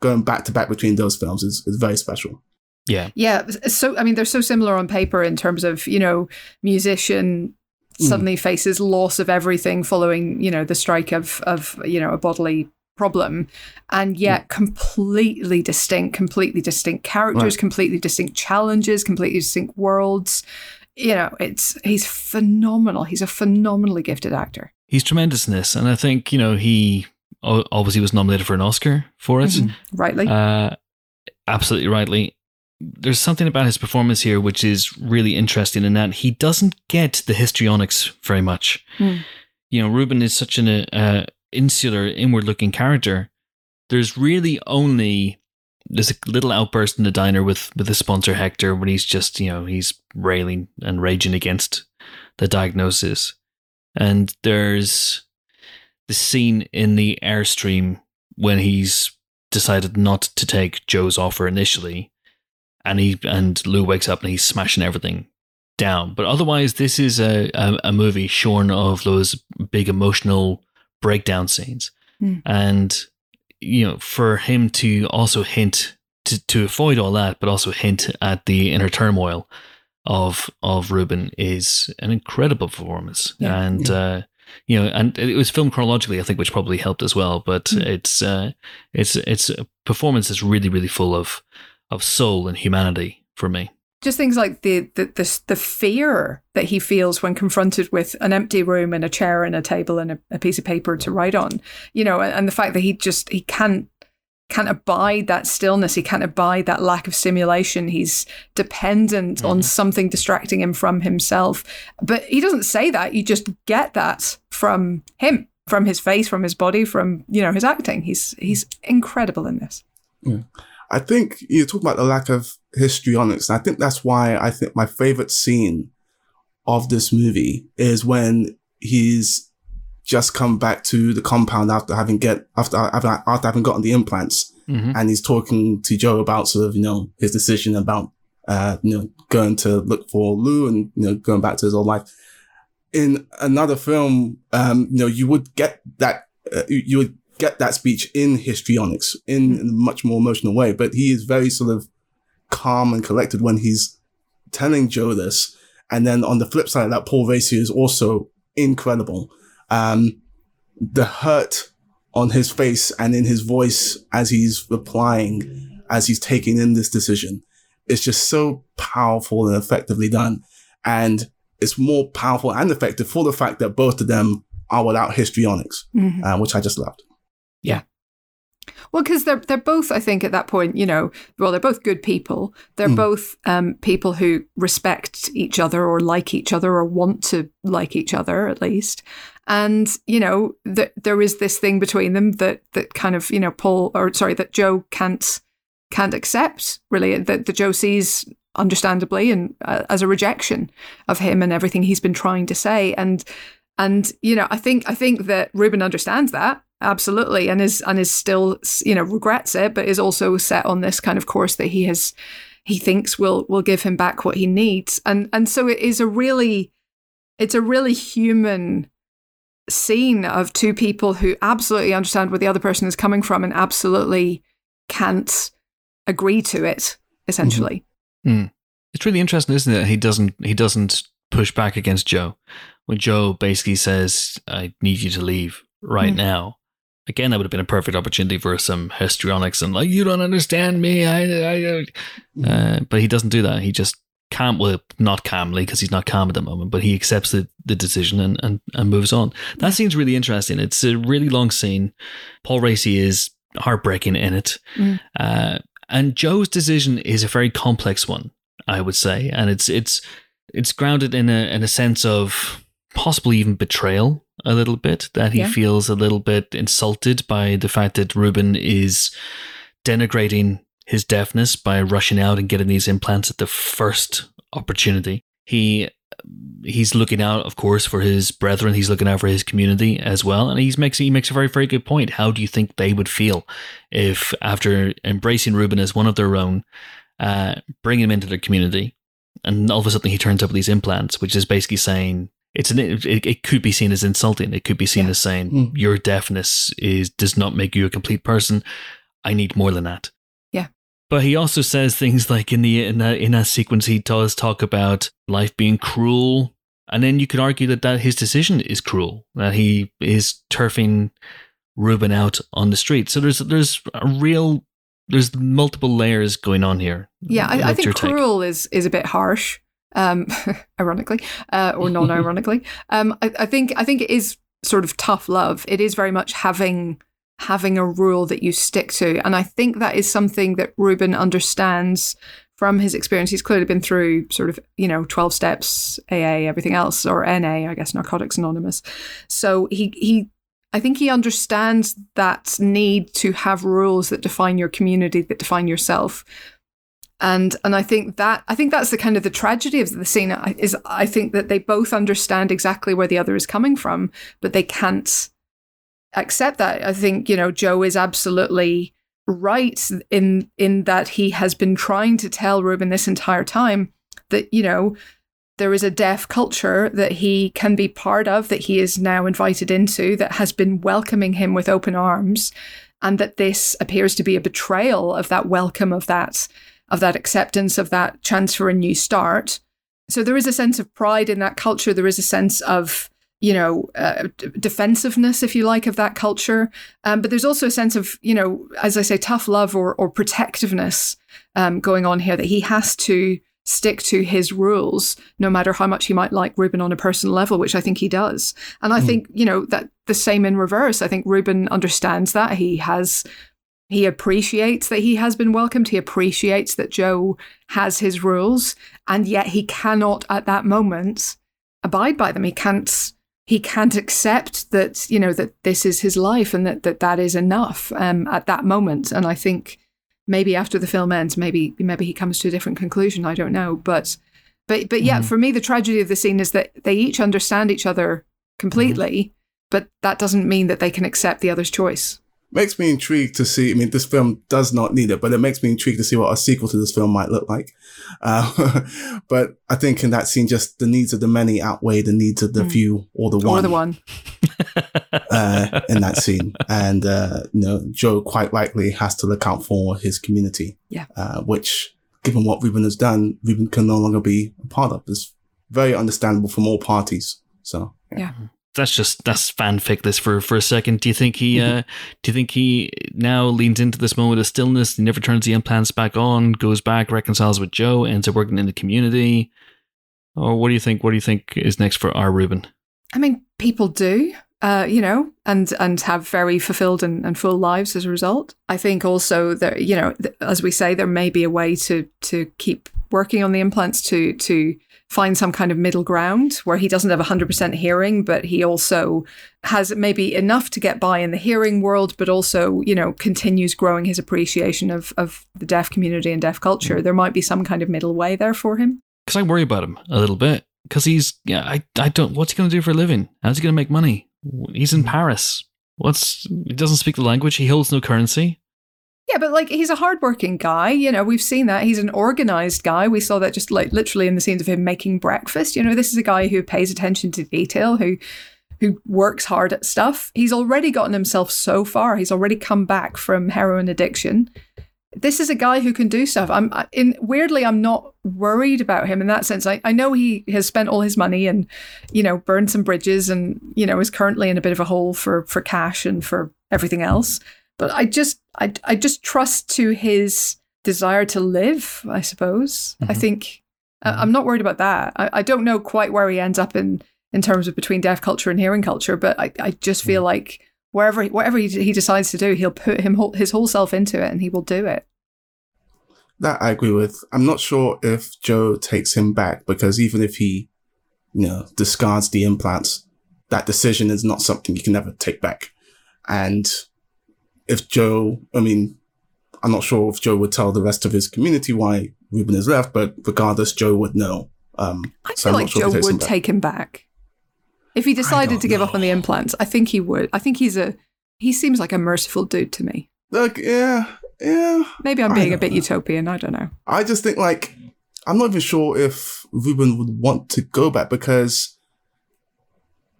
going back to back between those films is, is very special. Yeah. Yeah, so I mean, they're so similar on paper in terms of you know, musician Mm. suddenly faces loss of everything following you know the strike of of you know a bodily problem, and yet completely distinct, completely distinct characters, Right. completely distinct challenges, completely distinct worlds. You know, it's he's phenomenal. He's a phenomenally gifted actor. He's tremendous in this. And I think, you know, he obviously was nominated for an Oscar for it. Mhm. Rightly, Uh, absolutely rightly. There's something about his performance here which is really interesting in that he doesn't get the histrionics very much. Hmm. You know, Ruben is such an uh, insular, inward-looking character. There's really only there's a little outburst in the diner with with the sponsor Hector when he's just you know he's railing and raging against the diagnosis, and there's the scene in the airstream when he's decided not to take Joe's offer initially, and he and Lou wakes up and he's smashing everything down. But otherwise, this is a a, a movie shorn of those big emotional breakdown scenes, Hmm. and you know, for him to also hint to to avoid all that, but also hint at the inner turmoil of of Ruben is an incredible performance, Yeah. and. Uh, you know, and it was filmed chronologically, I think, which probably helped as well. But Hmm. it's uh, it's it's a performance that's really, really full of of soul and humanity for me. just things like the, the the the fear that he feels when confronted with an empty room and a chair and a table and a, a piece of paper to write on you know and, and the fact that he just he can't can't abide that stillness. He can't abide that lack of stimulation. He's dependent on mm-hmm. something distracting him from himself. But he doesn't say that. You just get that from him from his face from his body from you know his acting. He's he's incredible in this I think you talk about the lack of histrionics. And I think that's why I think my favorite scene of this movie is when he's just come back to the compound after having get after after, after having gotten the implants, Mm-hmm. and he's talking to Joe about sort of you know his decision about uh you know going to look for Lou and you know going back to his old life. In another film, um, you know, you would get that uh, you, you would get that speech in histrionics in, in a much more emotional way, but he is very sort of calm and collected when he's telling Joe this. And then on the flip side of that, Paul Raci is also incredible. Um, the hurt on his face and in his voice as he's replying, as he's taking in this decision, is just so powerful and effectively done. And it's more powerful and effective for the fact that both of them are without histrionics, Mhm. uh, which I just loved. Well, because they're they're both, I think, at that point, you know, well, they're both good people. They're Mm. both um, people who respect each other or like each other or want to like each other at least. And you know, that there is this thing between them that that kind of you know Paul or sorry that Joe can't can't accept really that the Joe sees understandably and uh, as a rejection of him and everything he's been trying to say and and you know I think I think that Ruben understands that absolutely and is and is still you know regrets it but is also set on this kind of course that he has he thinks will will give him back what he needs and and so it is a really it's a really human scene of two people who absolutely understand where the other person is coming from and absolutely can't agree to it essentially It's really interesting, isn't it? He doesn't he doesn't push back against Joe when Joe basically says, "I need you to leave right Mm. now." Again, that would have been a perfect opportunity for some histrionics and like, "You don't understand me." I, I, I. Uh, but he doesn't do that. He just calm, well, not calmly because he's not calm at the moment, but he accepts the, the decision and, and and moves on. That scene's really interesting. It's a really long scene. Paul Raci is heartbreaking in it. Mm. Uh, and Joe's decision is a very complex one, I would say, and it's it's it's grounded in a in a sense of possibly even betrayal a little bit that he Yeah. feels a little bit insulted by the fact that Ruben is denigrating his deafness by rushing out and getting these implants at the first opportunity. He he's looking out, of course, for his brethren. He's looking out for his community as well, and he's makes he makes a very very good point. How do you think they would feel if, after embracing Ruben as one of their own, uh, bring him into their community, and all of a sudden he turns up with these implants, which is basically saying it's an it, it could be seen as insulting. It could be seen Yeah. as saying Mm. your deafness is does not make you a complete person. I need more than that. Yeah. But he also says things like in the in that in that sequence he does talk about life being cruel, and then you could argue that that his decision is cruel. That he is turfing Ruben out on the street. So there's there's a real there's multiple layers going on here. Yeah, I, I think take? cruel is is a bit harsh, um, ironically, uh, or non-ironically. um, I, I think I think it is sort of tough love. It is very much having having a rule that you stick to, and I think that is something that Ruben understands from his experience. He's clearly been through sort of you know twelve steps, AA, everything else, or NA, I guess, Narcotics Anonymous. So he he I think he understands that need to have rules that define your community, that define yourself. And and I think that I think that's the kind of the tragedy of the scene is I think that they both understand exactly where the other is coming from, but they can't accept that. I think, you know, Joe is absolutely right in in that he has been trying to tell Ruben this entire time that, you know, there is a deaf culture that he can be part of, that he is now invited into, that has been welcoming him with open arms, and that this appears to be a betrayal of that welcome, of that, of that acceptance, of that chance for a new start. So there is a sense of pride in that culture. There is a sense of you know uh, d- defensiveness, if you like, of that culture. Um, but there's also a sense of you know, as I say, tough love or or protectiveness um, going on here. That he has to stick to his rules, no matter how much he might like Ruben on a personal level, which I think he does. And I think, you know, that the same in reverse. I think Ruben understands that. He has, he appreciates that he has been welcomed. He appreciates that Joe has his rules, and yet he cannot at that moment abide by them. He can't. He can't accept that you know that this is his life and that that, that is enough um, at that moment. And I think maybe after the film ends, maybe maybe he comes to a different conclusion. I don't know, but but but yeah, Mhm. for me, the tragedy of the scene is that they each understand each other completely, but that doesn't mean that they can accept the other's choice. Makes me intrigued to see. I mean, this film does not need it, but it makes me intrigued to see what a sequel to this film might look like. Uh, but I think in that scene, just the needs of the many outweigh the needs of the Mm. few or the one. Or the one, uh, in that scene. And, uh, you know, Joe quite likely has to look out for his community. Yeah. Uh, which, given what Ruben has done, Ruben can no longer be a part of. It's very understandable from all parties. So, that's just that's fanfic this for for a second do you think he uh do you think he now leans into this moment of stillness he never turns the implants back on goes back reconciles with joe ends up working in the community Or what do you think? What do you think is next for our Ruben? I mean, people do. Uh, you know, and and have very fulfilled and, and full lives as a result. I think also that you know, th- as we say, there may be a way to to keep working on the implants to to find some kind of middle ground where he doesn't have 100% hearing, but he also has maybe enough to get by in the hearing world, but also, you know, continues growing his appreciation of, of the deaf community and deaf culture. Mm-hmm. There might be some kind of middle way there for him. Because I worry about him a little bit. Because he's, yeah, I, I don't, what's he going to do for a living? How's he going to make money? He's in mm. Paris. What's, he doesn't speak the language. He holds no currency. Yeah, but like he's a hardworking guy. You know, we've seen that. He's an organized guy. We saw that just like literally in the scenes of him making breakfast. You know, this is a guy who pays attention to detail, who who works hard at stuff. He's already gotten himself so far. He's already come back from heroin addiction. This is a guy who can do stuff. I'm in weirdly, I'm not worried about him in that sense. I, I know he has spent all his money and, you know, burned some bridges and, you know, is currently in a bit of a hole for for cash and for everything else. But I just I I just trust to his desire to live. I suppose. Mm-hmm. I think mm-hmm. I'm not worried about that. I, I don't know quite where he ends up in in terms of between deaf culture and hearing culture, but I, I just feel mm-hmm. like wherever whatever he, he decides to do, he'll put him his whole self into it, and he will do it. That I agree with. I'm not sure if Joe takes him back because even if he, you know, discards the implants, that decision is not something you can ever take back. And if Joe, I mean, I'm not sure if Joe would tell the rest of his community why Ruben has left, but regardless, Joe would know. Um, I so feel like sure Joe would him take him back. If he decided to give know. up on the implants, I think he would. I think he's a, he seems like a merciful dude to me. Like, yeah, yeah. Maybe I'm being a bit know. utopian. I don't know. I just think like, I'm not even sure if Ruben would want to go back because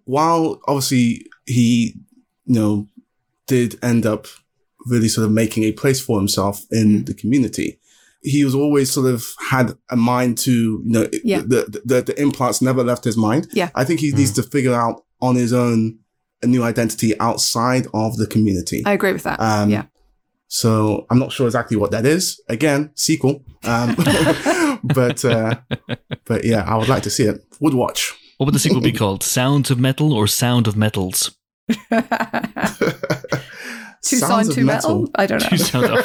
while obviously he, you know, did end up really sort of making a place for himself in mm. the community. He was always sort of had a mind to, you know, yeah. the, the, the, implants never left his mind. Yeah. I think he mm. needs to figure out on his own a new identity outside of the community. I agree with that. Um, yeah. So I'm not sure exactly what that is. Again, sequel. Um, but, uh, but yeah, I would like to see it. Would watch. What would the sequel be called? Sounds of Metal or Sound of Metals? Two sound, two metal? metal? I don't know.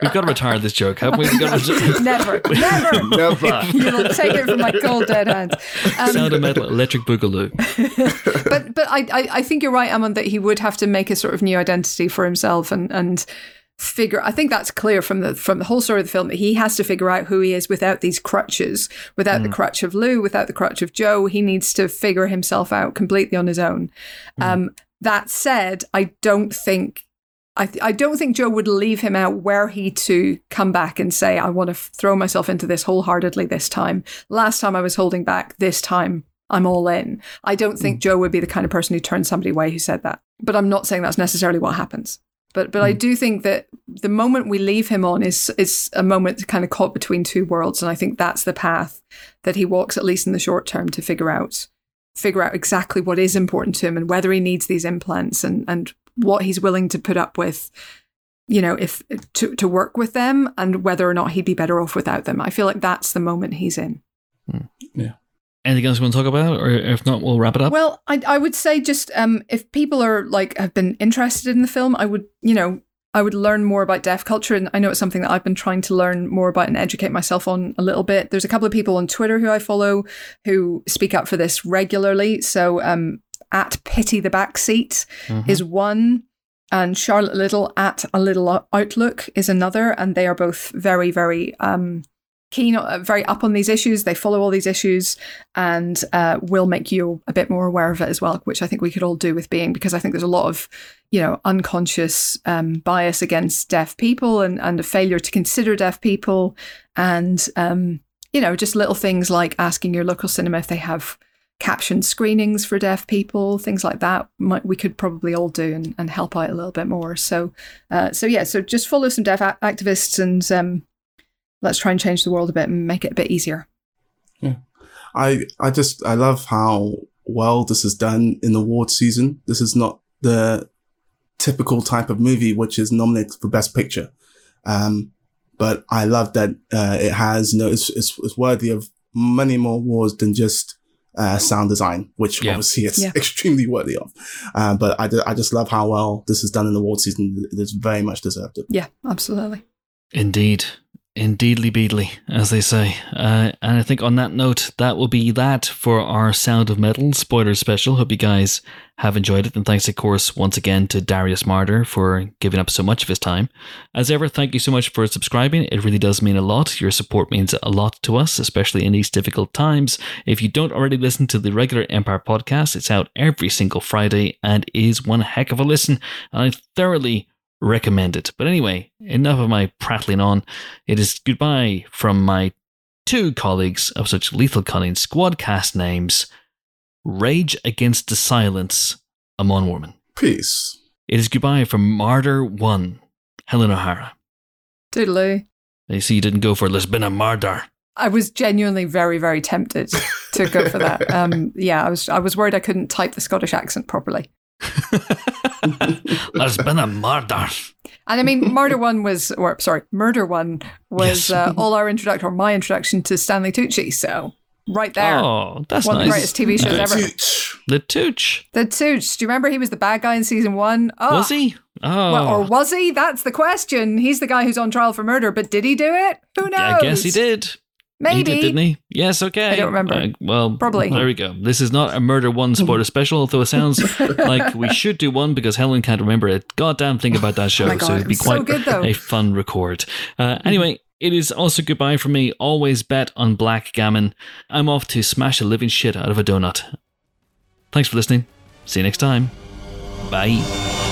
We've got to retire this joke, have we? We've got to never, never, never. You'll take it from my cold dead hands. Um, sound of metal, electric boogaloo. but but I, I, I think you're right, Amon, that he would have to make a sort of new identity for himself and and figure I think that's clear from the from the whole story of the film that he has to figure out who he is without these crutches, without mm. the crutch of Lou, without the crutch of Joe. He needs to figure himself out completely on his own. Mm. Um, that said, I don't think I, th- I don't think Joe would leave him out were he to come back and say, I want to f- throw myself into this wholeheartedly this time. Last time I was holding back, this time I'm all in. I don't think mm. Joe would be the kind of person who turned somebody away who said that. But I'm not saying that's necessarily what happens. But but mm. I do think that the moment we leave him on is is a moment kind of caught between two worlds. And I think that's the path that he walks, at least in the short term, to figure out figure out exactly what is important to him and whether he needs these implants and and what he's willing to put up with you know if to to work with them and whether or not he'd be better off without them i feel like that's the moment he's in hmm. yeah anything else you want to talk about or if not we'll wrap it up well i, I would say just um, if people are like have been interested in the film i would you know I would learn more about deaf culture, and I know it's something that I've been trying to learn more about and educate myself on a little bit. There's a couple of people on Twitter who I follow who speak up for this regularly. So um, at Pity the Backseat mm-hmm. is one, and Charlotte Little at A Little Outlook is another, and they are both very, very um, keen, uh, very up on these issues. They follow all these issues and uh, will make you a bit more aware of it as well, which I think we could all do with being, because I think there's a lot of, you know, unconscious um, bias against deaf people and, and a failure to consider deaf people. And, um, you know, just little things like asking your local cinema if they have captioned screenings for deaf people, things like that. Might, we could probably all do and, and help out a little bit more. So, uh, so yeah, so just follow some deaf a- activists and um, let's try and change the world a bit and make it a bit easier. Yeah, I I just I love how well this is done in the award season. This is not the typical type of movie which is nominated for Best Picture. Um, but I love that uh, it has, you know, it's, it's, it's worthy of many more awards than just uh, sound design, which Yeah. obviously it's Yeah. extremely worthy of. Uh, but I, I just love how well this is done in the award season. It is very much deserved it. Yeah, absolutely. Indeed. Indeedly beedly, as they say. Uh, and I think on that note, that will be that for our Sound of Metal spoiler special. Hope you guys have enjoyed it. And thanks, of course, once again to Darius Marder for giving up so much of his time. As ever, thank you so much for subscribing. It really does mean a lot. Your support means a lot to us, especially in these difficult times. If you don't already listen to the regular Empire podcast, it's out every single Friday and is one heck of a listen. And I thoroughly recommend it. But anyway, enough of my prattling on. It is goodbye from my two colleagues of such lethal cunning squad cast names Rage Against the Silence, Amon Warmann. Peace. It is goodbye from Martyr 1, Helen O'Hara. Toodaloo. I see you didn't go for Lisbon and Mardar. I was genuinely very, very tempted to go for that. Um, yeah, I was. I was worried I couldn't type the Scottish accent properly. Lisbon a murder. And I mean, Murder One was, or sorry, Murder One was Yes. uh, all our introduction, or my introduction to Stanley Tucci. So right there, Oh, that's one of the greatest TV shows ever. Tooch. The Tooch. The Tooch. Do you remember he was the bad guy in season one? Oh, Was he? Oh. Well, or was he? That's the question. He's the guy who's on trial for murder, but did he do it? Who knows? I guess he did. Maybe. He did, didn't he? Yes, okay. I don't remember. Uh, well, Probably. There we go. This is not a Murder 1 spoiler special, although it sounds like we should do one because Helen can't remember a goddamn thing about that show. Oh God, so it'd be it was so quite good, a fun record. Uh, anyway, it is also goodbye for me. Always bet on Black Gammon. I'm off to smash a living shit out of a donut. Thanks for listening. See you next time. Bye.